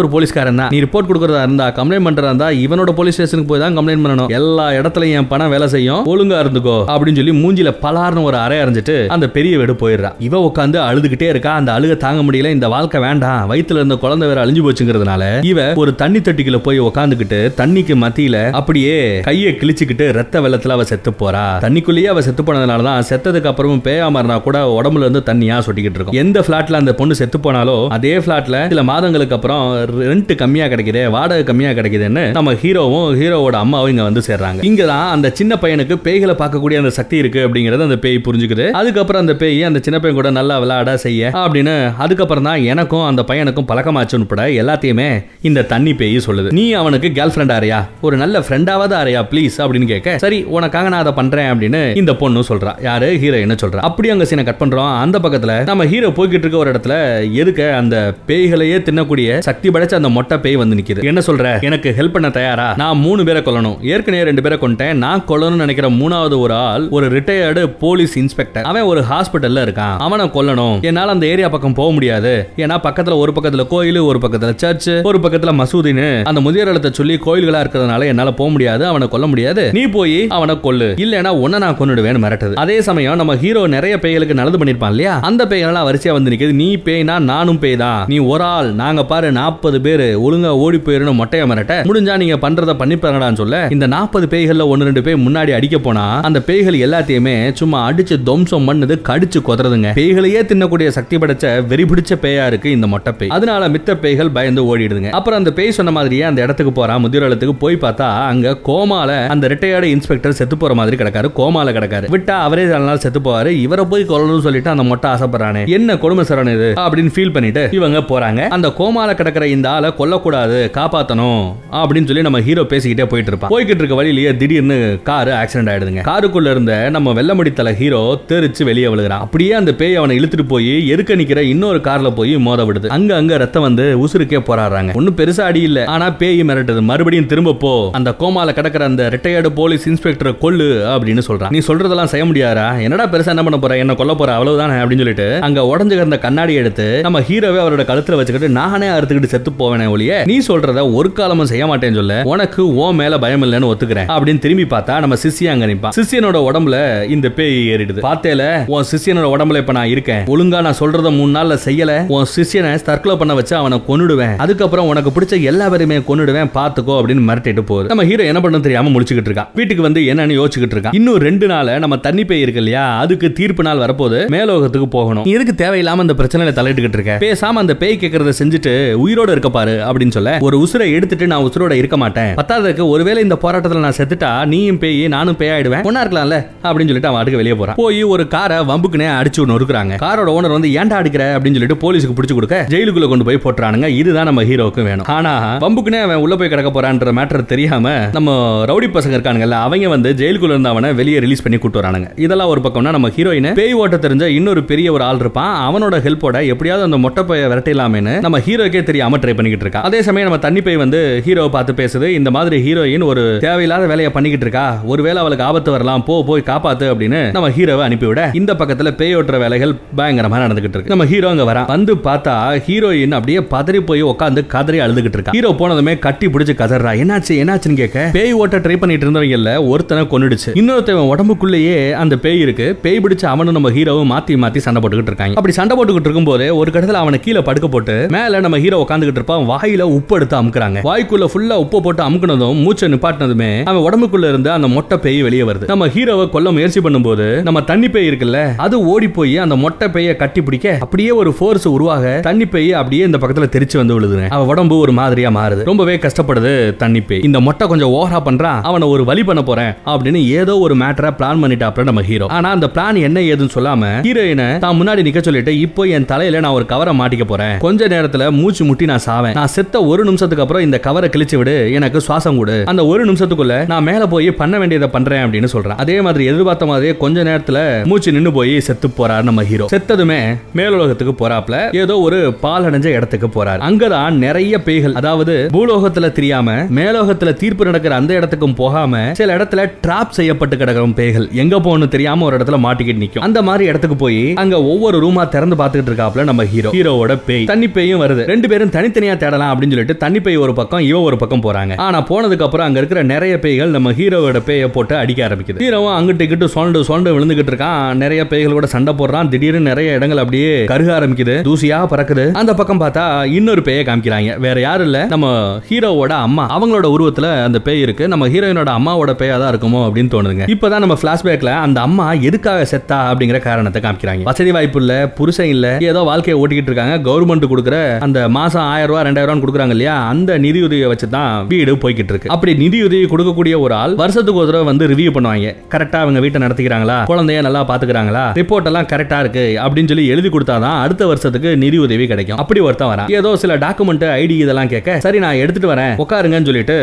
ஒரு போலீஸ்காரன் தான். நீ ரிப்போர்ட் கொடுக்கறதா இருந்தா கம்ப்ளைண்ட் பண்றதா இருந்தா இவனோட போலீஸ் ஸ்டேஷனுக்கு போய் தான் கம்ப்ளைண்ட் பண்ணணும். எல்லா இடத்துலயும் என் பணம் வேலை செய்யும். ஒழுங்கா இருந்துக்கோ அப்படின்னு சொல்லி மூஞ்சில பலார்னு ஒரு அறை அரைஞ்சிட்டு அந்த பெரிய வீடு போயிடுறா. இவ உட்காந்து அழுதுகிட்டே இருக்கா. அந்த அழுக தாங்க முடியல. இந்த வாழ்க்கை வேண்டாம். வயித்துல இருந்த குழந்தை வேற அழிஞ்சு போச்சுங்கிறதுனால இவ ஒரு தண்ணி தட்டிக்குள்ள போய் உட்காந்துக்கிட்டு தண்ணிக்கு மத்தியில அப்படியே கையை கிழிச்சுக்கிட்டு ரத்த வெள்ளத்துல அவ செத்து போறா. தண்ணிக்குள்ளேயே அவ செத்து போனதுனால தான் செத்ததுக்கு அப்புறமும் பேயாம இருந்தா கூட உடம்புல இருந்து தண்ணியா சொட்டிக்கிட்டு இருக்கும். எந்த பிளாட்ல அந்த பொண்ணு செத்து போனாலோ அதே பிளாட்ல சில மாதங்களுக்கு அப்புறம் ரெண்ட் கம்மியா கிடைக்குது வாடகை கம்மியா கிடைக்குதுன்னு நம்ம ஹீரோவும் ஹீரோவோட அம்மாவும் இங்க வந்து சேர்றாங்க. இங்க தான் அந்த சின்ன பையனுக்கு பேய்களை பார்க்கக்கூடிய அந்த சக்தி இருக்கு அப்படிங்கறது அந்த பேய் புரிஞ்சுக்குது. அதுக்கப்புறம் அந்த பேய் அந்த சின்ன பையன் கூட நல்லா விளையாட செய்ய அப்படின்னு அதுக்கப்புறம் தான் எனக்கும் அந்த பையனுக்கும் பழக்கமாச்சு உட்பட எல்லாத்தையுமே இந்த தண்ணி பேய் சொல்லுது. நீ அவனுக்கு கேர்ள் ஃப்ரெண்ட் ஆறியா ஒரு நல்ல ஃப்ரெண்டாவது ஆறியா ப்ளீஸ் அப்படின்னு கேட்க சரி உனக்காக நான் அதை பண்றேன் அப்படின்னு இந்த பொண்ணு சொல்றா. யாரு? ஹீரோயின் சொல்றா? அப்படி அங்க சீனை கட் பண்றோம். அந்த பக்கத்துல நம்ம ஹீரோ போய்கிட்டு இருக்க ஒரு இடத்துல எதுக்க அந்த பேய்களையே தின்னக்கூடிய சக்தி படைச்ச அந்த மொட்டை பேய் வந்து நிக்குது? என்ன சொல்ற? எனக்கு ஹெல்ப் பண்ண தயாரா? நான் மூணு பேரை கொல்லணும். ஏற்கனவே ரெண்டு பேரை கொண்டேன் நான் கொல்லணும்னு நினைக்கிற மூணாவது ஒரு ஆள் ஒரு ரிட்டையர்டு போலீஸ் இன்ஸ்பெக்டர் அவன் ஒரு ஹாஸ்பிட்டல்ல இருக்கான். அவனை கொல்லணும். என்னால அந்த ஏரியா பக்கம் போக முடியாது. ஏன்னா பக்கத்துல ஒரு பக்கத்துல கோயில் ஒரு பக்கத்துல சர்ச் ஒரு பக்கத்துல மசூதின்னு அந்த முதியோர் இடத்தை சொல்லி கோயில்களா இருக்கிறதுனால என்னால போக முடியாது. அவனை கொல்ல முடியாது. நீ போய் அவனை கொல்லு. இல்லைன்னா உன்ன நான் கொண்டுடுவேன் மிரட்டுது. அதே சமயம் நம்ம ஹீரோ நிறைய பேய்களுக்கு நல்லது பண்ணிருப்பான் இல்லையா? அந்த ஆளாக வரிசையா வந்து நிற்கிது நீ பேய்னா நானும் பேய் தான் நீ ஒரு ஆள் நாங்க பாரு நாற்பது பேர் ஒழுங்கா ஓடி போயிடணும் மொட்டைய மிரட்ட. முடிஞ்சா நீங்க பண்றத பண்ணிப்பாங்கடான்னு சொல்ல. இந்த நாற்பது பேய்கள்ல ஒன்னு ரெண்டு பேய் முன்னாடி அடிக்க போனா அந்த பேய்கள் எல்லாத்தையுமே சும்மா அடிச்சு துவம்சம் பண்ணது கடிச்சு கொதறதுங்க. பேய்களையே தின்னக்கூடிய சக்தி படைச்ச வெறி பிடிச்ச பேயா இருக்கு இந்த மொட்டை பேய். அதனால மித்த பேய்கள் பயந்து ஓடிடுதுங்க. அப்புறம் அந்த பேய் சொன்ன மாதிரியே அந்த இடத்துக்கு போறான் முதியோர் போய் பார்த்தா அங்க கோமால அந்த ரிட்டையர்டு இன்ஸ்பெக்டர் செத்து போற மாதிரி கிடக்காரு கோமால கிடக்காரு. விட்டா அவரே சில நாள் செத்து போவாரு இவரை போய் கொல்லணும்னு சொல்லிட்டு அந்த மொட்டை ஆசைப்படுறானே. என்ன கொடுமை சரண் இது அப்படின்னு ஃபீல் பண்ணிட்டு இவங்க போறாங்க. அந்த கோமால கிடக்கிற இந்த ஆளை கொல்லக்கூடாது காப்பாத்தணும் அப்படின்னு சொல்லி நம்ம ஹீரோ பேசிக்கிட்டே போயிட்டு இருப்பான். போய்கிட்டு இருக்க வழியிலேயே திடீர்னு காரு ஆக்சிடென்ட் ஆயிடுதுங்க. காருக்குள்ள இருந்த நம்ம வெள்ளமுடி தலை ஹீரோ தெரிச்சு வெளியே விழுகிறான். அப்படியே அந்த பேய் அவனை இழுத்துட்டு போய் எருக்க நிக்கிற இன்னொரு கார்ல போய் மோத விடுது. அங்க அங்க ரத்தம் வந்து உசுருக்கே போராடுறாங்க. ஒன்னும் பெருசா அடி இல்ல. ஆனா பேய் மிரட்டுது. மறுபடியும் திரும்ப போ. அந்த கோமால கிடக்கிற அந்த ரிட்டையர்டு போலீஸ் இன்ஸ்பெக்டர் கொல்லு அப்படின்னு சொல்றான். நீ சொல்றதெல்லாம் செய்ய முடியாதா என்னடா பெருசா என்ன பண்ண போற? என்ன கொல்ல போற? அவ்வளவுதானே அப்படின்னு சொல்லிட்டு அங்க அங்க உடஞ்சு கிடந்த கண்ணாடி எடுத்து நம்ம ஹீரோவே அவரோட கழுத்துல வச்சுக்கிட்டு நானே அறுத்துக்கிட்டு செத்து போவேனே ஒழிய நீ சொல்றத ஒரு காலமும் செய்ய மாட்டேன்னு சொல்ல. உனக்கு ஓ மேல பயம் இல்லைன்னு ஒத்துக்கிறேன் அப்படின்னு திரும்பி பார்த்தா நம்ம சிஷியா அங்க நிப்பான் சிஷியனோட உடம்புல இந்த பேய் ஏறிடுது. பார்த்தேல உன் சிஷியனோட உடம்புல இப்ப நான் இருக்கேன். ஒழுங்கா நான் சொல்றத மூணு நாள்ல செய்யல. உன் சிஷியனை தற்கொலை பண்ண வச்சு அவனை கொன்னுடுவேன். அதுக்கப்புறம் உனக்கு பிடிச்ச எல்லா பேருமே கொன்னுடுவேன் பாத்துக்கோ அப்படின்னு மிரட்டிட்டு போகுது. நம்ம ஹீரோ என்ன பண்ணணும் தெரியாம முடிச்சுக்கிட்டு இருக்கான் வீட்டுக்கு வந்து என்னன்னு யோசிச்சுக்கிட்டு இருக்கான் இன்னும் ரெண்டு நாள் நம்ம தண்ணி பேய் இருக்கு இல்லையா அதுக்கு தீர்ப்பு நாள் வரப்போது மேலோகத்துக்கு போகணும். எதுக்கு தேவையில்லாம இந்த பிரச்சனையில தலையிட்டுக்கிட்டு இருக்க? பேசாம அந்த பேய் கேட்கறத செஞ்சுட்டு உயிரோட இருக்க பாரு அப்படின்னு சொல்ல ஒரு உசுரை எடுத்துட்டு நான் உசுரோட இருக்க மாட்டேன். பத்தாவதுக்கு ஒருவேளை இந்த போராட்டத்துல நான் செத்துட்டா நீயும் பேய் நானும் பேய் ஆயிடுவேன் ஒன்னா இருக்கலாம்ல? அப்படின்னு சொல்லிட்டு அவன் அடுக்க வெளியே போறான். போய் ஒரு காரை வம்புக்குனே அடிச்சு ஒன்று இருக்கிறாங்க காரோட ஓனர் வந்து ஏன்டா அடிக்கிற? அப்படின்னு சொல்லிட்டு போலீஸுக்கு பிடிச்சு கொடுக்க ஜெயிலுக்குள்ள கொண்டு போய் போட்டுறானுங்க. இதுதான் நம்ம ஹீரோக்கும் வேணும். ஆனா வம்புக்குனே அவன் உள்ள போய் கிடக்க போறான்ற மேட்டர் தெரியாம நம்ம ரவுடி பசங்க இருக்கானுங்கல்ல அவங்க வந்து ஜெயிலுக்குள்ள இருந்த வெளியே ரிலீஸ் பண்ணி கூட்டு வரானுங்க. இதெல்லாம் ஒரு பக்கம்னா நம்ம ஹீரோயின் பேய் ஓட்ட தெரிஞ்ச இன்னொரு பெரிய ஒரு ஆள் இருப்பான் அவனோட ஹெல்ப்போட எப்படியாவது அந்த மொட்டை பைய விரட்டிடலாமேன்னு நம்ம ஹீரோக்கே தெரியாம ட்ரை பண்ணிக்கிட்டு இருக்கா. அதே சமயம் நம்ம தண்ணி பை வந்து ஹீரோவை பார்த்து பேசுது இந்த மாதிரி ஹீரோயின் ஒரு தேவையில்லாத வேலையை பண்ணிக்கிட்டு இருக்கா ஒருவேளை அவளுக்கு ஆபத்து வரலாம் போ போய் காப்பாத்து அப்படின்னு நம்ம ஹீரோவை அனுப்பிவிட இந்த பக்கத்துல பேய் ஓட்டுற வேலைகள் பயங்கரமா நடந்துகிட்டு இருக்கு. நம்ம ஹீரோ அங்க வரான் வந்து பார்த்தா ஹீரோயின் அப்படியே பதறி போய் உட்காந்து கதறி அழுதுகிட்டு இருக்கா. ஹீரோ போனதுமே கட்டி பிடிச்சு கதறா என்னாச்சு என்னாச்சுன்னு கேட்க பேய் ஓட்ட ட்ரை பண்ணிட்டு இருந்தவங்கல்ல ஒருத்தனை கொன்னுடுச்சு. இன்னொருத்தவன் உடம்புக்குள்ளேயே அந்த பேய் இருக்கு. பேய் பிடிச்ச அவனும் நம்ம ஹீரோவும் மாத்தி மாத்தி சண்டை போட்டுக்கிட்டு இருக்காங்க அப்படி சண்டை போட்டுக்கிட்டு இருக்கும்போது ஒரு கடத்துல அவனை கீழே படுக்க போட்டு மேல நம்ம ஹீரோ உட்காந்துக்கிட்டு இருப்பான். வாயில உப்பு எடுத்து அமுக்குறாங்க. வாய்க்குள்ள ஃபுல்லா உப்பு போட்டு அமுக்குனதும் மூச்சை நிப்பாட்டினதுமே அவன் உடம்புக்குள்ள இருந்து அந்த மொட்டை பேய் வெளியே வருது. நம்ம ஹீரோவை கொல்ல முயற்சி பண்ணும்போது நம்ம தண்ணி பேய் இருக்குல்ல அது ஓடி போய் அந்த மொட்டை பேய கட்டி பிடிக்க அப்படியே ஒரு ஃபோர்ஸ் உருவாக தண்ணி பேய் அப்படியே இந்த பக்கத்துல தெரிச்சு வந்து விழுதுங்க. அவன் உடம்பு ஒரு மாதிரியா மாறுது. ரொம்பவே கஷ்டப்படுது தண்ணி பேய். இந்த மொட்டை கொஞ்சம் ஓவரா பண்றான் அவனை ஒரு வழி பண்ண போறேன் அப்படின்னு ஏதோ ஒரு மேட்டரை பிளான் பண்ணிட்டாப்ல நம்ம ஹீரோ ஆனா அந்த பிளான் என்ன ஏதுன்னு சொல்லாம ஹீரோயினை தான் முன்னாடி நிக்க சொல்லிட்டு இப்போ என் தலையில நான் ஒரு கவரை மாட்டிக்க போறேன். கொஞ்ச நேரத்துல மூச்சு முட்டி நான் சாவேன். நான் செத்த ஒரு நிமிஷத்துக்கு அப்புறம் இந்த கவரை கிழிச்சு விடு. எனக்கு சுவாசம் கொடு. அந்த ஒரு நிமிஷத்துக்குள்ள நான் மேல போய் பண்ண வேண்டியதை பண்றேன் அப்படின்னு சொல்றேன். அதே மாதிரி எதிர்பார்த்த மாதிரியே கொஞ்ச நேரத்துல மூச்சு நின்னு போய் செத்து போறாரு நம்ம ஹீரோ. செத்ததுமே மேலுலகத்துக்கு போறாப்ல. ஏதோ ஒரு பால் அடைஞ்ச இடத்துக்கு போறாரு. அங்கதான் நிறைய பேய்கள் அதாவது பூலோகத்துல தெரியாம மேலோகத்துல தீர்ப்பு நடக்கிற அந்த இடத்துக்கும் போகாம சில இடத்துல டிராப் செய்யப்பட்டு கிடக்கும் பேய்கள். எங்க போகணும் தெரியாம ஒரு இடத்துல மாட்டிக்கிட்டு நிக்கும். அந்த மாதிரி இடத்துக்கு போய் அங்க ஒவ்வொரு ரூமா திறந்து பார்த்துக்கிட்டு இருக்காப்ல நம்ம ஹீரோ ஹீரோவோட பேய். தண்ணி பேயும் வருது. ரெண்டு பேரும் தனித்தனியா தேடலாம் அப்படின்னு சொல்லிட்டு தண்ணி பேய் ஒரு பக்கம் இவ ஒரு பக்கம் போறாங்க. ஆனா போனதுக்கு அப்புறம் அங்க இருக்கிற நிறைய பேய்கள் நம்ம ஹீரோவோட பேயை போட்டு அடிக்க ஆரம்பிக்குது. ஹீரோவும் அங்கிட்டு இங்கிட்டு சோண்டு சோண்டு விழுந்துகிட்டு இருக்கான். நிறைய பேய்கள் கூட சண்டை போடுறான். திடீர்னு நிறைய இடங்கள் அப்படியே கருக ஆரம்பிக்குது. தூசியா பறக்குது. அந்த பக்கம் பார்த்தா இன்னொரு பேயை காமிக்கிறாங்க. வேற யாரும் இல்ல. நம்ம ஹீரோவோட அம்மா. அவங்களோட உருவத்துல அந்த பேய் இருக்கு. நம்ம ஹீரோயினோட அம்மாவோட பேயா தான் இருக்குமோ அப்படின்னு தோணுதுங்க. இப்பதான் நம்ம பிளாஷ்பேக்ல அந்த அம்மா எதுக்காக செத்தா அப்படிங்கிற காரணத்தை காமிக்கிறாங்க. வசதி வாய்ப்பு இல்ல. புருஷன் இல்ல ஏதோ வாழ்க்கையை ஓட்டிக்கிட்டு இருக்காங்க. கவர்மெண்ட் கொடுக்குற அந்த மாசம் ஆயிரம் ரூபாய் ரெண்டாயிரம் ரூபாய் கொடுக்குறாங்க இல்லையா? அந்த நிதியுதவியை வச்சு தான் வீடு போய்கிட்டு இருக்கு. அப்படி நிதியுதவி கொடுக்கக்கூடிய ஒரு ஆள் வருஷத்துக்கு ஒரு தடவை வந்து ரிவ்யூ பண்ணுவாங்க. கரெக்டா அவங்க வீட்டை நடத்திக்கிறாங்களா? குழந்தைய நல்லா பாத்துக்கிறாங்களா? ரிப்போர்ட் எல்லாம் கரெக்டா இருக்கு அப்படின்னு சொல்லி எழுதி கொடுத்தாதான் அடுத்த வருஷத்துக்கு நிதி உதவி கிடைக்கும். அப்படி ஒருத்தன் வரான். ஏதோ சில டாக்குமெண்ட் ஐடி இதெல்லாம் கேட்க சரி நான் எடுத்துட்டு வரேன். உட்காருங்கன்னு சொல்லிட்டு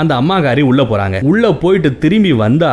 அந்த அம்மாக்காரி உள்ள போறாங்க. உள்ள போயிட்டு திரும்பி வந்தா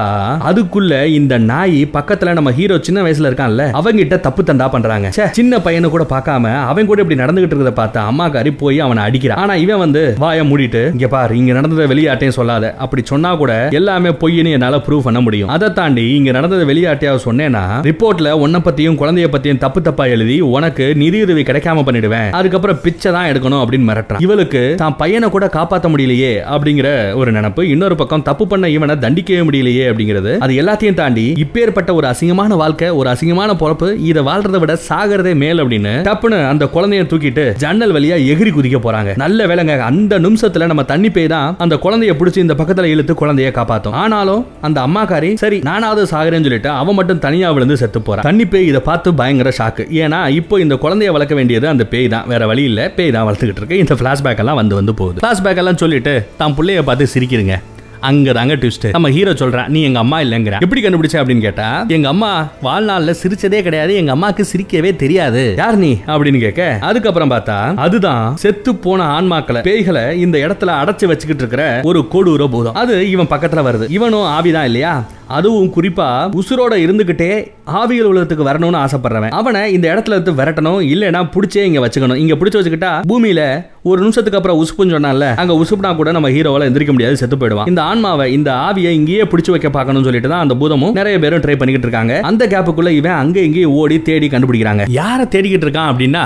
அதுக்குள்ள இந்த நாய் பக்கத்துல நம்ம ஹீரோ சின்ன வயசுல இருக்கான்ல அவங்கிட்ட தப்பு தண்டா பண்றாங்க. சின்ன பையனை கூட பார்க்காம அவன் கூட இப்படி நடந்துகிட்டு இருக்கிறத பார்த்து அம்மாக்காரி போய் அவனை அடிக்கிறான். ஆனா இவன் வந்து வாயை மூடிட்டு இங்க பாரு இங்க நடந்ததை வெளியாட்டையும் சொல்லாத. அப்படி சொன்னா கூட எல்லாமே பொய்னு என்னால ப்ரூவ் பண்ண முடியும். அதை தாண்டி இங்க நடந்ததை வெளியாட்டையாவது சொன்னேன்னா ரிப்போர்ட்ல உன்னை பத்தியும் குழந்தைய பத்தியும் தப்பு தப்பா எழுதி உனக்கு நிதியுதவி கிடைக்காம பண்ணிடுவேன். அதுக்கப்புறம் பிச்சை தான் எடுக்கணும் அப்படின்னு மிரட்டுறான். இவளுக்கு தான் பையனை கூட காப்பாத்த முடியலையே அப்படிங்கிற ஒரு நினைப்பு இன்னொரு பக்கம் தப்பு பண்ண இவனை தண்டிக்கவே முடியலையே அப்படிங்கிறது. அது எல்லாத்தையும் தாண்டி இப்பேற்பட்ட ஒரு அசிங்கமான வாழ்க்கை ஒரு அசிங்கமான பொழப்பு இதை வாழ்றதை விட சாகிறதே மேல் அப்படின்னு டப்புன்னு அந்த குழந்தைய தூக்கிட்டு ஜன்னல் வழியா எகிரி குதிக்க போறாங்க. நல்ல வேலைங்க அந்த நிமிஷத்துல நம்ம தண்ணி பேய் தான் அந்த குழந்தைய பிடிச்சி இந்த பக்கத்துல இழுத்து குழந்தைய காப்பாத்தும். ஆனாலும் அந்த அம்மாக்காரி சரி நானாவது சாகிறேன்னு சொல்லிட்டு அவன் மட்டும் தனியா விழுந்து செத்து போறான் தண்ணி பேய் இதை பார்த்து பயங்கர ஷாக்கு ஏன்னா இப்போ இந்த குழந்தைய வளர்க்க வேண்டியது அந்த பேய் தான். வேற வழி இல்ல. பேய் தான் வளர்த்துக்கிட்டு இருக்கு. இந்த பிளாஷ்பேக் எல்லாம் வந்து வந்து போகுது. பிளாஷ்பேக் எல்லாம் சொல்லிட்டு தான் பிள்ளைய பார்த்து சிரிக்கிறீங்க. அங்க தாங்க ட்விஸ்ட் நம்ம ஹீரோ சொல்றான் நீ எங்க அம்மா இல்லங்கிற. எப்படி கண்டுபிடிச்ச? அப்படின்னு கேட்டா எங்க அம்மா வாழ்நாள்ல சிரிச்சதே கிடையாது எங்க அம்மாக்கு சிரிக்கவே தெரியாது. யார் நீ? அப்படின்னு கேட்க அதுக்கப்புறம் பார்த்தா அதுதான் செத்து போன ஆன்மாக்களை பேய்களை இந்த இடத்துல அடைச்சு வச்சுக்கிட்டு இருக்கிற ஒரு கொடூர பூதம். அது இவன் பக்கத்துல வருது. இவனும் ஆவிதான் இல்லையா? அதுவும் குறிப்பா உசுரோட இருந்துகிட்டே ஆவியல் உலகத்துக்கு வரணும்னு ஆசைப்படுறவன். அவனை இந்த இடத்துல இருந்து விரட்டணும் இல்லைன்னா பிடிச்சே இங்க வச்சுக்கணும். இங்க பிடிச்ச வச்சுக்கிட்டா பூமியில ஒரு நிமிஷத்துக்கு அப்புறம் உசுப்புன்னு சொன்னால அங்க உசுப்புனா கூட நம்ம ஹீரோவால எந்திரிக்க முடியாது செத்து போயிடுவான். இந்த ஆன்மாவை இந்த ஆவியை இங்கேயே பிடிச்சு வைக்க பார்க்கணும்னு சொல்லிட்டு தான் அந்த பூதமும் நிறைய பேரும் ட்ரை பண்ணிக்கிட்டு இருக்காங்க. அந்த கேப்புக்குள்ள இவன் அங்க இங்கேயும் ஓடி தேடி கண்டுபிடிக்கிறாங்க. யாரை தேடிக்கிட்டு இருக்கான் அப்படின்னா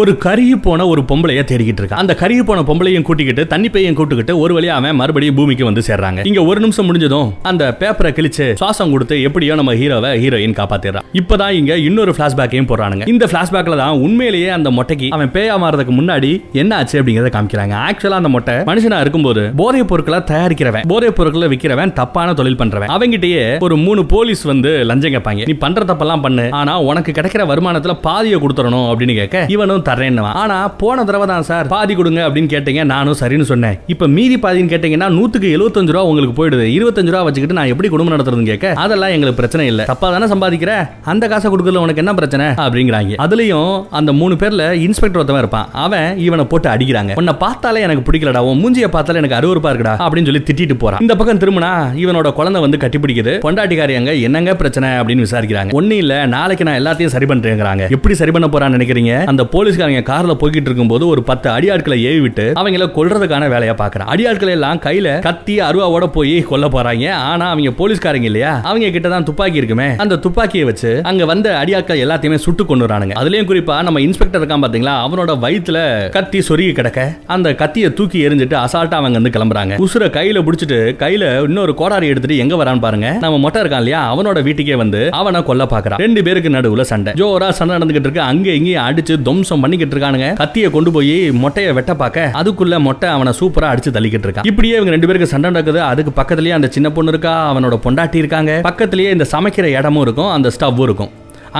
ஒரு கருகி போன ஒரு பொம்பளைய தேடிக்கிட்டு இருக்கான் அந்த கருகி போன பொம்பளையும் கூட்டிக்கிட்டு தண்ணி பையன் கூட்டுக்கிட்டு ஒரு வழியா அவன் மறுபடியும் பூமிக்கு வந்து சேர்றாங்க. இங்க ஒரு நிமிஷம் முடிஞ்சதும் அந்த பேப்பரை கிழிச்சு சுவாசம் கொடுத்து எப்படியோ நம்ம ஹீரோவை ஹீரோயின் காப்பாத்திடுறான். இப்பதான் இங்க இன்னொரு பிளாஷ்பேக்கையும் போடுறானுங்க. இந்த பிளாஷ்பேக்ல தான் உண்மையிலேயே அந்த மொட்டைக்கு அவன் பேயா மாறதுக்கு முன்னாடி என்ன ஆச்சு அப்படிங்கறத காமிக்கிறாங்க. ஆக்சுவலா அந்த மொட்டை மனுஷனா இருக்கும்போது போதைப் பொருட்களை தயாரிக்கிறவன் போதைப் பொருட்களை விற்கிறவன் தப்பான தொழில் பண்றவன். அவங்கிட்டயே ஒரு மூணு போலீஸ் வந்து லஞ்சம் கேட்பாங்க. நீ பண்ற தப்பெல்லாம் பண்ணு ஆனா உனக்கு கிடைக்கிற வருமானத்துல பாதியை கொடுத்துறணும் அப்படின்னு கேட்க இவனும் தரேன்னுவான். ஆனா போன தடவை தான் சார் பாதி கொடுங்க அப்படின்னு கேட்டீங்க நானும் சரின்னு சொன்னேன். இப்ப மீதி பாதின்னு கேட்டீங்கன்னா நூத்துக்கு எழுபத்தஞ்சு ரூபா உங்களுக்கு போயிடுது. இருபத்தஞ்சு ரூபா வச்சுக்கிட்டு நான் எப்படி குடும்பம் நடத்துறதுன்னு கேட்க அதெல்லாம் எங்களுக்கு பிரச்சனை இல்ல. தப்பா தானே சம்பாதிக்கிற? அந்த காசை கொடுக்கல உனக்கு என்ன பிரச்சனை? அப்படிங்கிறாங்க. அதுலயும் அந்த மூணு பேர்ல இன்ஸ்பெக்டர் ஒருத்தவன் இருப்பான். அவன் இவனை போட்டு அடிக்கிறாங்க. உன்னை பார்த்தாலே எனக்கு பிடிக்கலடா உன் மூஞ்சியை பார்த்தாலே எனக்கு அருவருப்பா இருக்குடா அப்படின்னு சொல்லி திட்டிட்டு போறான். இந்த பக்கம் திரும்பினா இவனோட குழந்தை வந்து கட்டி பிடிக்குது பொண்டாட்டிக்காரி அங்க என்னங்க பிரச்சனை? அப்படின்னு விசாரிக்கிறாங்க. ஒன்னும் இல்ல நாளைக்கு நான் எல்லாத்தையும் சரி பண்றேங்கிறாங்க. எப்படி சரி பண்ண போறான்னு நினைக்கிறீங்க? அந்த போலீஸ்காரங்க கார்ல போய்கிட்டு இருக்கும்போது ஒரு பத்து அடியாட்களை ஏவி விட்டு அவங்கள கொல்றதுக்கான வேலையை பாக்குறான் அடியாட்களை எல்லாம் கையில கத்தி அருவாவோட போய் கொல்ல போறாங்க. ஆனா அவங்க போலீஸ்காரங்க இல்லையா? அவங்க கிட்ட தான் துப்பாக்கி இருக்குமே. அந்த துப்பாக்கியை வச்சு அங்க வந்த அடியாட்கள் எல்லாத்தையுமே சுட்டு கொண்டுறானுங்க அதுலயும் குறிப்பா நம்ம இன்ஸ்பெக்டர் இருக்கான் பாத்தீங்களா? அவனோட வயித்துல கத்தி சொருகி கிடக்க அந்த கத்தியை தூக்கி எரிஞ்சிட்டு அசால்ட்டா அவங்க வந்து கிளம்புறாங்க. உசுர கையில புடிச்சிட்டு கையில இன்னொரு கோடாரி எடுத்துட்டு எங்க வரான்னு பாருங்க. நம்ம மொட்டை இருக்கான் இல்லையா? அவனோட வீட்டுக்கே வந்து அவனை கொல்ல பாக்குறான் ரெண்டு பேருக்கு நடுவுல சண்டை. ஜோரா சண்டை நடந்துகிட்டு இருக்கு. அங்க இங்கேயும் அடிச்சு துவம்சம் பண்ணிக்கிட்டு இருக்கானுங்க. கத்தியை கொண்டு போய் மொட்டையை வெட்ட பார்க்க. அதுக்குள்ள மொட்டை அவனை சூப்பரா அடிச்சு தள்ளிக்கிட்டு இருக்கான். இப்படியே இவங்க ரெண்டு பேருக்கு சண்டை நடக்குது. அதுக்கு பக்கத்துலயே அந்த சின்ன பொண்ணு இருக்கா? அவனோட பொண்டாட்டி இருக்காங்க. பக்கத்துலயே இந்த சமைக்கிற இடமும் இருக்கும். அந்த ஸ்டவ்வும் இருக்கும்.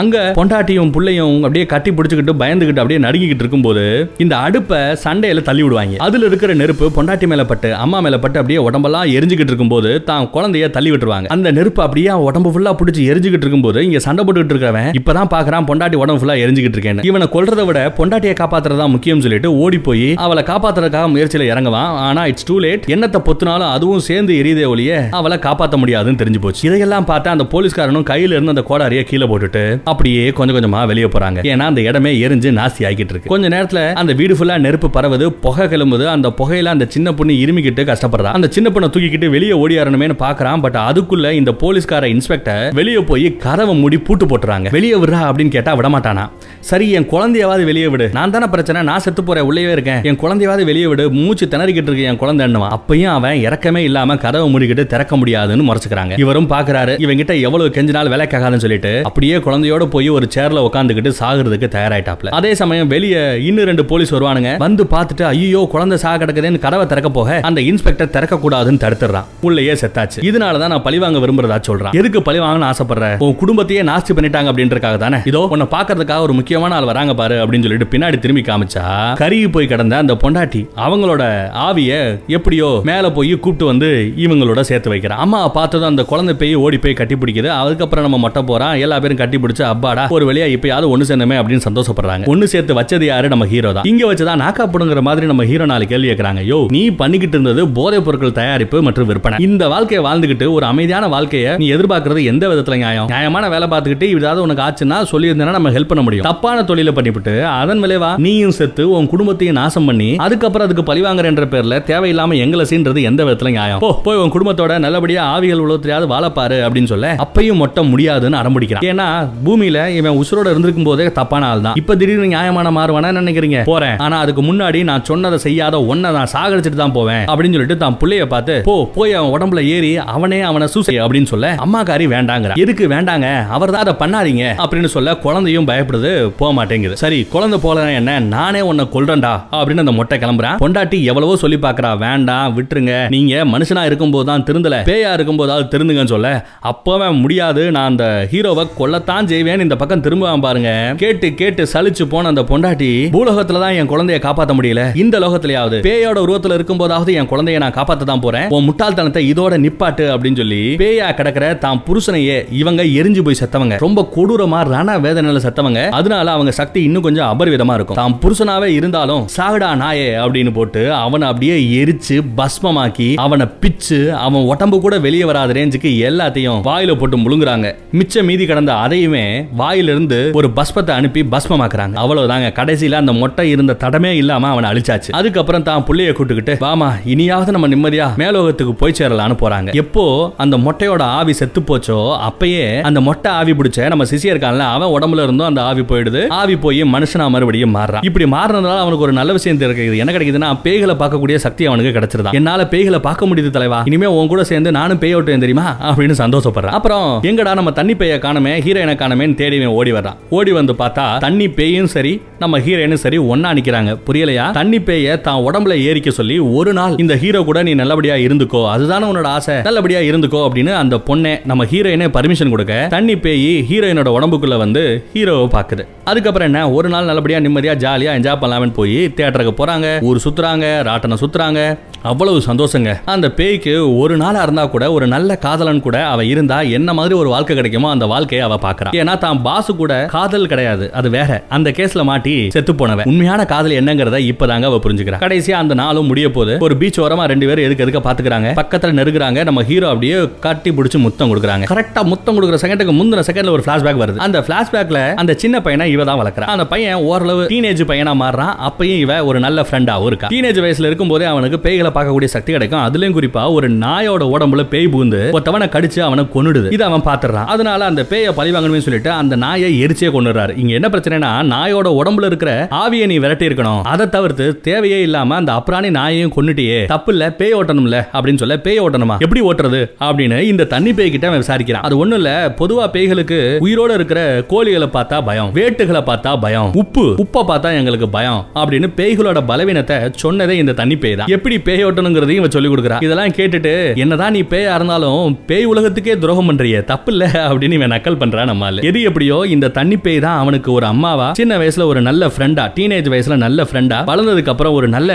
அங்க பொண்டாட்டியும் பிள்ளையும் அப்படியே கட்டி பிடிச்சிக்கிட்டு பயந்துகிட்டு அப்படியே நடுங்கிக்கிட்டு இருக்கும்போது இந்த அடுப்பை சண்டையில தள்ளி விடுவாங்க. அதுல இருக்கிற நெருப்பு பொண்டாட்டி மேல பட்டு அம்மா மேல பட்டு அப்படியே உடம்பெல்லாம் எரிஞ்சுக்கிட்டு இருக்கும்போது தான் குழந்தைய தள்ளி விட்டுருவாங்க. அந்த நெருப்பு அப்படியே உடம்பு ஃபுல்லா பிடிச்சி எரிஞ்சுக்கிட்டு இருக்கும்போது இங்க சண்டை போட்டுக்கிட்டு இருக்கிறவன் இப்பதான் பாக்குறான் பொண்டாட்டி உடம்பு ஃபுல்லா எரிஞ்சுக்கிட்டு இருக்கேன் இவனை கொல்றதை விட பொண்டாட்டியை காப்பாத்துறதா முக்கியம் சொல்லிட்டு ஓடி போய் அவளை காப்பாத்துறதுக்காக முயற்சியில இறங்குவான். ஆனா இட்ஸ் டூ லேட் என்னத்தை பொத்துனாலும் அதுவும் சேர்ந்து எரியுதே ஒழிய அவளை காப்பாத்த முடியாதுன்னு தெரிஞ்சு போச்சு. இதையெல்லாம் பார்த்தா அந்த போலீஸ்காரனும் கையில இருந்து அந்த கோடாரிய கீழே போட்டுட்டு அப்படியே கொஞ்சம் கொஞ்சமா வெளியே போறாங்க. ஏன்னா அந்த இடமே எரிஞ்சு நாசி ஆகிட்டு இருக்கு. கொஞ்ச நேரத்துல அந்த வீடு ஃபுல்லா நெருப்பு பரவுது புகை கிளம்புது. அந்த புகையில அந்த சின்ன பொண்ணு இருமிக்கிட்டு கஷ்டப்படுறா. அந்த சின்ன பொண்ணை தூக்கிக்கிட்டு வெளியே ஓடியாரணுமேனு பாக்குறான். பட் அதுக்குள்ள இந்த போலீஸ்கார இன்ஸ்பெக்டர் வெளியே போய் கதவை மூடி பூட்டு போட்டுறாங்க. வெளியே விடுறா அப்படின்னு கேட்டா விடமாட்டானா? சரி என் குழந்தையாவது வெளியே விடு. நான் தானே பிரச்சனை நான் செத்து போறேன் உள்ளே இருக்கேன். என் குழந்தையாவது வெளியே விடு. மூச்சு திணறிக்கிட்டு இருக்கு என் குழந்தை என்னவா அப்பயும் அவன் இறக்கமே இல்லாம கதவை மூடிக்கிட்டு திறக்க முடியாதுன்னு முறைச்சுக்கிறாங்க. இவரும் பாக்குறாரு. இவங்கிட்ட எவ்வளவு கெஞ்சினால் வேலை சொல்லிட்டு அப்படியே குழந்தை குழந்தையோட போய் ஒரு சேர்ல உட்காந்துக்கிட்டு சாகுறதுக்கு தயாராயிட்டாப்ல. அதே சமயம் வெளியே இன்னும் ரெண்டு போலீஸ் வருவானுங்க. வந்து பார்த்துட்டு ஐயோ குழந்தை சாக கிடக்குதுன்னு கதவை திறக்க போக அந்த இன்ஸ்பெக்டர் திறக்க கூடாதுன்னு தடுத்துறான். உள்ளேயே செத்தாச்சு. இதனால தான் நான் பழிவாங்க விரும்புறதா சொல்றான். எதுக்கு பழிவாங்கன்னு ஆசைப்படுற? உன் குடும்பத்தையே நாஸ்தி பண்ணிட்டாங்க அப்படின்றக்காக தானே? இதோ உன்னை பாக்குறதுக்காக ஒரு முக்கியமான ஆள் வராங்க பாரு அப்படின்னு சொல்லிட்டு பின்னாடி திரும்பி காமிச்சா கருகி போய் கிடந்த அந்த பொண்டாட்டி அவங்களோட ஆவிய எப்படியோ மேல போய் கூப்பிட்டு வந்து இவங்களோட சேர்த்து வைக்கிறான். அம்மா பார்த்ததும் அந்த குழந்தை போய் ஓடி போய் கட்டி பிடிக்குது. அதுக்கப்புறம் நம்ம மொட்டை போறான். எல்லா பேரும் கட்டி அப்பாடா ஒரு வழியா இப்பயாவது ஒண்ணு சேர்ந்தமே அப்படின்னு சந்தோஷப்படுறாங்க. ஒண்ணு சேர்த்து வச்சது யாரு? நம்ம ஹீரோ தான். இங்க வச்சுதான் நாக்கா புடுங்கிற மாதிரி நம்ம ஹீரோ நாலு கேள்வி கேட்கறாங்க யோ நீ பண்ணிக்கிட்டு இருந்தது போதைப் பொருட்கள் தயாரிப்பு மற்றும் விற்பனை. இந்த வாழ்க்கையை வாழ்ந்துகிட்டு ஒரு அமைதியான வாழ்க்கையை நீ எதிர்பார்க்கறது எந்த விதத்துல நியாயம்? நியாயமான வேலை பார்த்துக்கிட்டு ஏதாவது உனக்கு ஆச்சுன்னா சொல்லியிருந்தேன்னா நம்ம ஹெல்ப் பண்ண முடியும். தப்பான தொழிலை பண்ணிவிட்டு அதன் விளைவா நீயும் செத்து உன் குடும்பத்தையும் நாசம் பண்ணி அதுக்கப்புறம் அதுக்கு பழிவாங்குறன்ற பேர்ல தேவையில்லாம எங்களை சீன்றது எந்த விதத்துல நியாயம்? போ போய் உன் குடும்பத்தோட நல்லபடியா ஆவிகள் உலகத்திலேயாவது வாழப்பாரு அப்படின்னு சொல்ல அப்பையும் மொட்டை முடியாதுன்னு அடம்பிடிக்கிறான். ஏன்னா பூமியில இவன் உசுரோட இருந்திருக்கும் போதே தப்பான ஆள் தான் இப்ப திடீர்னு நியாயமான மாறுவானா நினைக்கிறீங்க? போறேன். ஆனா அதுக்கு முன்னாடி நான் சொன்னதை செய்யாத ஒன்ன நான் சாகடிச்சிட்டு தான் போவேன். அப்படின்னு சொல்லிட்டு தான் பிள்ளைய பார்த்து போ போய் அவன் உடம்புல ஏறி அவனே அவனை சூசை அப்படின்னு சொல்ல அம்மாக்காரி வேண்டாங்கிற. எதுக்கு வேண்டாங்க? அவர் தான் அதை பண்ணாதீங்க அப்படின்னு சொல்ல குழந்தையும் பயப்படுது போக மாட்டேங்குது. சரி குழந்தை போல என்ன? நானே உன்னை கொல்றேன்டா அப்படின்னு அந்த மொட்டை கிளம்புறான். பொண்டாட்டி எவ்வளவோ சொல்லி பாக்குறா வேண்டாம் விட்டுருங்க. நீங்க மனுஷனா இருக்கும்போது தான் திருந்தல பேயா இருக்கும் போதாவது திருந்துங்கன்னு சொல்ல அப்பவே முடியாது. நான் அந்த ஹீரோவை கொல்லத்தான் செய்வேன்னு இந்த பக்கம் திரும்புவான் பாருங்க. கேட்டு கேட்டு சலிச்சு போன அந்த பொண்டாட்டி பூலோகத்துல தான் என் குழந்தைய காப்பாத்த முடியல. இந்த லோகத்திலேயாவது பேயோட உருவத்துல இருக்கும்போதாவது என் குழந்தைய நான் காப்பாத்த தான் போறேன். உன் முட்டாள்தனத்தை இதோட நிப்பாட்டு அப்படின்னு சொல்லி பேயா கிடக்கிற தான் புருஷனையே இவங்க எரிஞ்சு போய் செத்தவங்க. ரொம்ப கொடூரமா ரண வேதனையில செத்தவங்க. அதனால அவங்க சக்தி இன்னும் கொஞ்சம் அபரிவிதமா இருக்கும். தான் புருஷனாவே இருந்தாலும் சாகடா நாயே அப்படின்னு போட்டு அவனை அப்படியே எரிச்சு பஸ்மமாக்கி அவனை பிச்சு அவன் உடம்பு கூட வெளியே வராத ரேஞ்சுக்கு எல்லாத்தையும் வாயில போட்டு முழுங்குறாங்க. மிச்ச மீதி கடந்த அதையுமே உடனே வாயிலிருந்து ஒரு பஸ்பத்தை அனுப்பி பஸ்மமாக்குறாங்க. அவ்வளவுதாங்க. கடைசியில அந்த மொட்டை இருந்த தடமே இல்லாம அவனை அழிச்சாச்சு. அதுக்கப்புறம் தான் புள்ளைய கூட்டுக்கிட்டு வாமா இனியாவது நம்ம நிம்மதியா மேலோகத்துக்கு போய் சேரலான்னு போறாங்க. எப்போ அந்த மொட்டையோட ஆவி செத்து போச்சோ அப்பயே அந்த மொட்டை ஆவி பிடிச்ச நம்ம சிசிய இருக்கான்ல அவன் உடம்புல இருந்தும் அந்த ஆவி போயிடுது. ஆவி போய் மனுஷனா மறுபடியும் மாறுறான். இப்படி மாறினதால அவனுக்கு ஒரு நல்ல விஷயம் தெரியுது என்ன கிடைக்குதுன்னா பேய்களை பார்க்கக்கூடிய சக்தி அவனுக்கு கிடைச்சிருதா என்னால பேய்களை பார்க்க முடியுது தலைவா. இனிமே உன் கூட சேர்ந்து நானும் பேய் ஓட்டுவேன் தெரியுமா? அப்படின்னு சந்தோஷப்படுறேன். அப்புறம் எங்கடா நம்ம தண்ணி பேய காணமே? ஹீரோயினை காணமே? காணமேன்னு தேடி இவன் ஓடி வர்றான் ஓடி வந்து பார்த்தா தண்ணி பேயும் சரி நம்ம ஹீரோயினும் சரி ஒன்னா நிக்கிறாங்க. புரியலையா? தண்ணி பேய தான் உடம்புல ஏறிக்க சொல்லி ஒரு நாள் இந்த ஹீரோ கூட நீ நல்லபடியா இருந்துக்கோ. அதுதானே உன்னோட ஆசை. நல்லபடியா இருந்துக்கோ அப்படின்னு அந்த பொண்ணே நம்ம ஹீரோயினே பர்மிஷன் கொடுக்க தண்ணி பேய் ஹீரோயினோட உடம்புக்குள்ள வந்து ஹீரோவை பாக்குது அதுக்கப்புறம் என்ன? ஒரு நாள் நல்லபடியா நிம்மதியா ஜாலியா என்ஜாய் பண்ணலாம்னு போய் தியேட்டருக்கு போறாங்க. ஊர் சுத்துறாங்க ராட்டனை சுத்துறாங்க. அவ்வளவு சந்தோஷங்க. அந்த பேய்க்கு ஒரு நாளா இருந்தா கூட ஒரு நல்ல காதலன் கூட அவ இருந்தா என்ன மாதிரி ஒரு வாழ்க்கை கிடைக்குமோ அந்த வாழ்க்கையை அவ பாக்குறான் ஏன்னா தான் பாசு கூட காதல் கிடையாது. அது வேற. அந்த கேஸ்ல மாட்டி செத்து போனவன். உண்மையான காதல் என்னங்கறத இப்பதாங்க அவ புரிஞ்சுக்கிறா. கடைசியா அந்த நாளும் முடிய போது ஒரு பீச் ஓரமா ரெண்டு பேரும் எதுக்கு எதுக்க பாத்துக்கிறாங்க. பக்கத்துல நெருங்குறாங்க. நம்ம ஹீரோ அப்படியே கட்டி பிடிச்சி முத்தம் கொடுக்குறாங்க. கரெக்டா முத்தம் கொடுக்குற செகண்டுக்கு முந்தின செகண்ட்ல ஒரு பிளாஷ்பேக் வருது. அந்த பிளாஷ்பேக்ல அந்த சின்ன பையனை இவ தான் வளர்க்குறான் அந்த பையன் ஓரளவு டீனேஜ் பையனா மாறுறான். அப்பயும் இவ ஒரு நல்ல ஃப்ரெண்டாவும் இருக்கா. டீனேஜ் வயசுல இருக்கும்போதே அவனுக்கு பேய்களை பார்க்கக்கூடிய சக்தி கிடைக்கும். அதுலயும் குறிப்பா ஒரு நாயோட உடம்புல பேய் பூந்து ஒருத்தவனை கடிச்சு அவனை கொன்னுடுது. இதை அவன் பாத்துறான். அதனால அந்த பேயை பழி வாங்கணும்னு சொல்லிட்டு அந்த நாயை எரிச்சே கொண்டுறாரு. இங்க என்ன பிரச்சனைனா நாயோட உடம்புல இருக்கிற ஆவியை நீ விரட்டி இருக்கணும். அதை தவிர்த்து தேவையே இல்லாம அந்த அப்ராணி நாயையும் கொன்னுட்டியே தப்பு இல்ல பேய் ஓட்டணும்ல அப்படின்னு சொல்ல பேய் ஓட்டணுமா? எப்படி ஓட்டுறது? அப்படின்னு இந்த தண்ணி பேய் கிட்ட அவன் விசாரிக்கிறான். அது ஒண்ணு இல்ல பொதுவா பேய்களுக்கு உயிரோட இருக்கிற கோழிகளை பார்த்தா பயம் வேட்டுகளை பார்த்தா பயம் உப்பு உப்பை பார்த்தா எங்களுக்கு பயம் அப்படின்னு பேய்களோட பலவீனத்தை சொன்னதே இந்த தண்ணி பேய் தான். எப்படி பேய் ஓட்டணுங்கிறதையும் இவன் சொல்லி கொடுக்குறா இதெல்லாம் கேட்டுட்டு என்னதான் நீ பேயா இருந்தாலும் பேய் உலகத்துக்கே துரோகம் பண்றிய தப்பு இல்ல அப்படின்னு இவன் நக்கல் பண்றான் நம்மால எது எப்படியோ இந்த தண்ணி பேய் தான் அவனுக்கு ஒரு அம்மாவா? சின்ன வயசுல ஒரு நல்ல ஃப்ரெண்டா டீனேஜ் வயசுல நல்ல ஃப்ரெண்டா வளர்ந்ததுக்கு அப்புறம் ஒரு நல்ல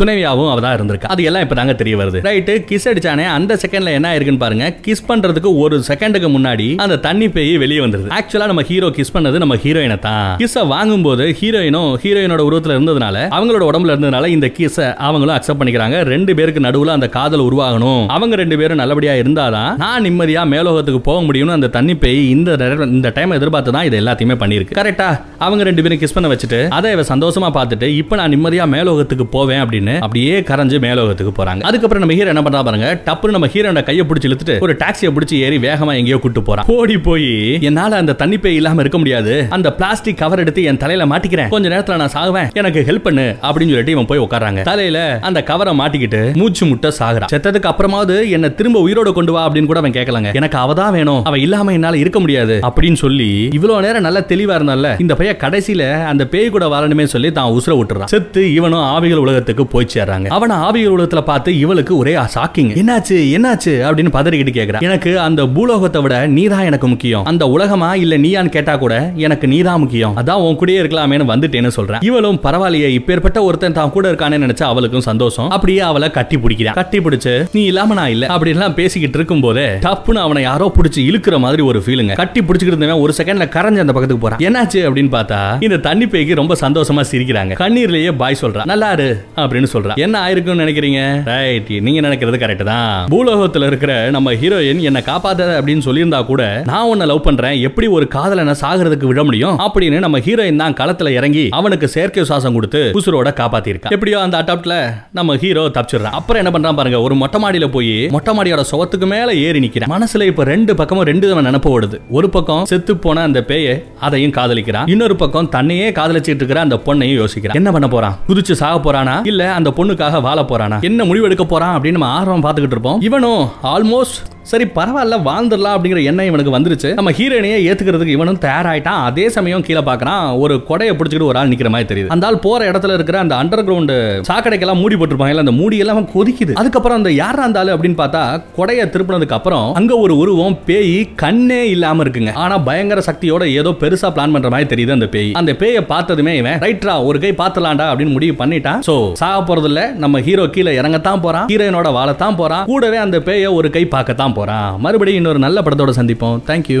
துணைவியாவும் அவ தான் இருந்திருக்கா. அது எல்லாம் இப்ப தாங்க தெரிய வருது. ரைட்டு கிஸ் அடிச்சானே அந்த செகண்ட்ல என்ன இருக்குன்னு பாருங்க. கிஸ் பண்றதுக்கு ஒரு செகண்டுக்கு முன்னாடி அந்த தண்ணி பேய் வெளியே வந்துருது. ஆக்சுவலா நம்ம ஹீரோ கிஸ் பண்ணது நம்ம ஹீரோயினை தான். கிஸ்ஸ வாங்கும்போது ஹீரோயினும் ஹீரோயினோட உருவத்துல இருந்ததுனால அவங்களோட உடம்புல இருந்ததுனால இந்த கிஸ்ஸ அவங்களும் அக்செப்ட் பண்ணிக்கிறாங்க. ரெண்டு பேருக்கு நடுவுல அந்த காதல் உருவாகணும். அவங்க ரெண்டு பேரும் நல்லபடியா இருந்தாதான் நான் நிம்மதியா மேலோகத்துக்கு போக முடியும்னு அந்த தண்ணி பேய் இந்த இந்த டைம் எதிர்பார்த்து தான் இது எல்லாத்தையுமே பண்ணிருக்கு கரெக்டா அவங்க ரெண்டு பேரும் கிஸ் பண்ண வச்சுட்டு அதை இவ சந்தோஷமா பார்த்துட்டு இப்போ நான் நிம்மதியா மேலோகத்துக்கு போவேன் அப்படின்னு அப்படியே கரைஞ்சு மேலோகத்துக்கு போறாங்க. அதுக்கப்புறம் நம்ம ஹீரோ என்ன பண்றா பாருங்க டப்புனு நம்ம ஹீரோட கையை பிடிச்சி இழுத்துட்டு ஒரு டாக்ஸியை பிடிச்சி ஏறி வேகமா எங்கேயோ கூட்டு போறான். ஓடி போய் என்னால அந்த தண்ணி பேய் இல்லாம இருக்க முடியாது. அந்த பிளாஸ்டிக் கவர் எடுத்து என் தலையில மாட்டிக்கிறேன். கொஞ்ச நேரத்துல நான் சாகுவேன். எனக்கு ஹெல்ப் பண்ணு அப்படின்னு சொல்லிட்டு இவன் போய் உட்காராங்க தலையில அந்த கவரை மாட்டிக்கிட்டு மூச்சு முட்டை சாகுறான். செத்ததுக்கு அப்புறமாவது என்ன திரும்ப உயிரோட கொண்டு வா அப்படின்னு கூட அவன் கேட்கலாங்க எனக்கு அவ தான் வேணும். அவ இல்லாம என்னால இருக்க முடியாது அப்படின்னு சொல்லி இவ்வளவு நேரம் நல்லா தெளிவா இருந்தால இந்த பையன் கடைசியில அந்த பேய் கூட வரணுமே சொல்லி தான் உசுர விட்டுறான். செத்து இவனும் ஆவிகள் உலகத்துக்கு போய் சேர்றாங்க. அவனை ஆவிகள் உலகத்துல பார்த்து இவளுக்கு ஒரே ஷாக்கிங் என்னாச்சு என்னாச்சு? அப்படின்னு பதறிக்கிட்டு கேக்குறான் எனக்கு அந்த பூலோகத்தை விட நீதான் எனக்கு முக்கியம். அந்த உலகமா இல்ல நீயான்னு கேட்டா கூட எனக்கு நீதான் முக்கியம். அதான் உன் கூடயே இருக்கலாமேன்னு வந்துட்டேன்னு சொல்றேன் இவளும் பரவாயில்லையே இப்பேற்பட்ட ஒருத்தன் தான் கூட இருக்கானே நினைச்சா அவளுக்கும் சந்தோஷம். அப்படியே அவளை கட்டி பிடிக்கிறான் கட்டி பிடிச்சு நீ இல்லாம நான் இல்ல. அப்படி எல்லாம் பேசிக்கிட்டு இருக்கும் போதே டப்புன்னு அவனை யாரோ பிடிச்சி இழுக்கிற மாதிரி ஒரு ஃபீலுங்க கட்டி பிடிச்சிக்கிட்டு இருந்தவன் ஒரு செகண்ட்ல கரைஞ்சு அந்த பக்கத்துக்கு போறான். என்னாச்சு? அப்படின்னு பார்த்தா இந்த தண்ணி பேய்க்கு ரொம்ப சந்தோஷமா சிரிக்கிறாங்க. கண்ணீர்லயே பாய் சொல்றான் நல்லா இரு அப்படின்னு சொல்றான் என்ன ஆயிருக்கும்னு நினைக்கிறீங்க? ரைட் நீங்க நினைக்கிறது கரெக்ட் தான். பூலோகத்துல இருக்கிற நம்ம ஹீரோயின் என்ன காப்பாத்த அப்படின்னு சொல்லியிருந்தா கூட நான் உன்னை லவ் பண்றேன். எப்படி ஒரு காதலனை சாகிறதுக்கு விட முடியும்? அப்படின்னு நம்ம ஹீரோயின் தான் களத்துல இறங்கி அவனுக்கு செயற்கை சுவாசம் கொடுத்து உசுரோட காப்பாத்திருக்கா எப்படியோ அந்த அட்டாப்ட்ல நம்ம ஹீரோ தப்பிச்சிடுறான். அப்புறம் என்ன பண்றான் பாருங்க ஒரு மொட்டை மாடியில போய் மொட்டை மாடியோட சுவத்துக்கு மேல ஏறி நிக்கிறான். மனசுல இப்ப ரெண்டு பக்கமும் ரெண்டு தவன் நினப்பு ஓடுது. ஒரு பக்கம் செத்து போன அந்த பேயை அதையும் காதலிக்கிறான். இன்னொரு பக்கம் தன்னையே காதலிச்சிட்டு இருக்கிற அந்த பொண்ணையும் யோசிக்கிறான். என்ன பண்ண போறான்? குதிச்சு சாக போறானா? இல்ல அந்த பொண்ணுக்காக வாழ போறானா? என்ன முடிவு எடுக்க போறான் அப்படின்னு நம்ம ஆர்வம் பார்த்துக்கிட்டு இருப்போம். இவனும் ஆல்மோஸ்ட் சரி பரவாயில்ல வாழ்ந்துடலாம் அப்படிங்கிற எண்ணம் இவனுக்கு வந்துருச்சு. நம்ம ஹீரோயினையே ஏத்துக்கிறதுக்கு இவனும் தயாராயிட்டான். அதே சமயம் கீழே பாக்குறான் ஒரு கொடையை பிடிச்சிக்கிட்டு ஒரு ஆள் நிக்கிற மாதிரி தெரியுது. அந்த ஆள் போற இடத்துல இருக்கிற அந்த அண்டர் கிரவுண்ட் சாக்கடைக்கெல்லாம் மூடி போட்டிருப்பாங்க அந்த மூடி எல்லாம் கொதிக்குது. அதுக்கப்புறம் அந்த யாரா அந்த ஆளு அப்படின்னு பார்த்தா கொடையை திருப்பினதுக்கு அப்புறம் அங்க ஒரு உருவம் பேய் கண்ணே இல்லாம இருக்குங்க. ஆனா பயங்கர சக்தியோட ஏதோ பெருசா பிளான் பண்ற மாதிரி தெரியுது அந்த பேய். அந்த பேயை பார்த்ததுமே இவன் ரைட்ரா ஒரு கை பார்த்தலாம்டா அப்படின்னு முடிவு பண்ணிட்டான். சோ சா போறது இல்ல நம்ம ஹீரோ கீழே இறங்கத்தான் போறான். ஹீரோயினோட வாழத்தான் போறான். கூடவே அந்த பேயை ஒரு கை பார்க்கத்தான் போறான். மறுபடியும் இன்னொரு நல்ல படத்தோட சந்திப்போம். தேங்க்யூ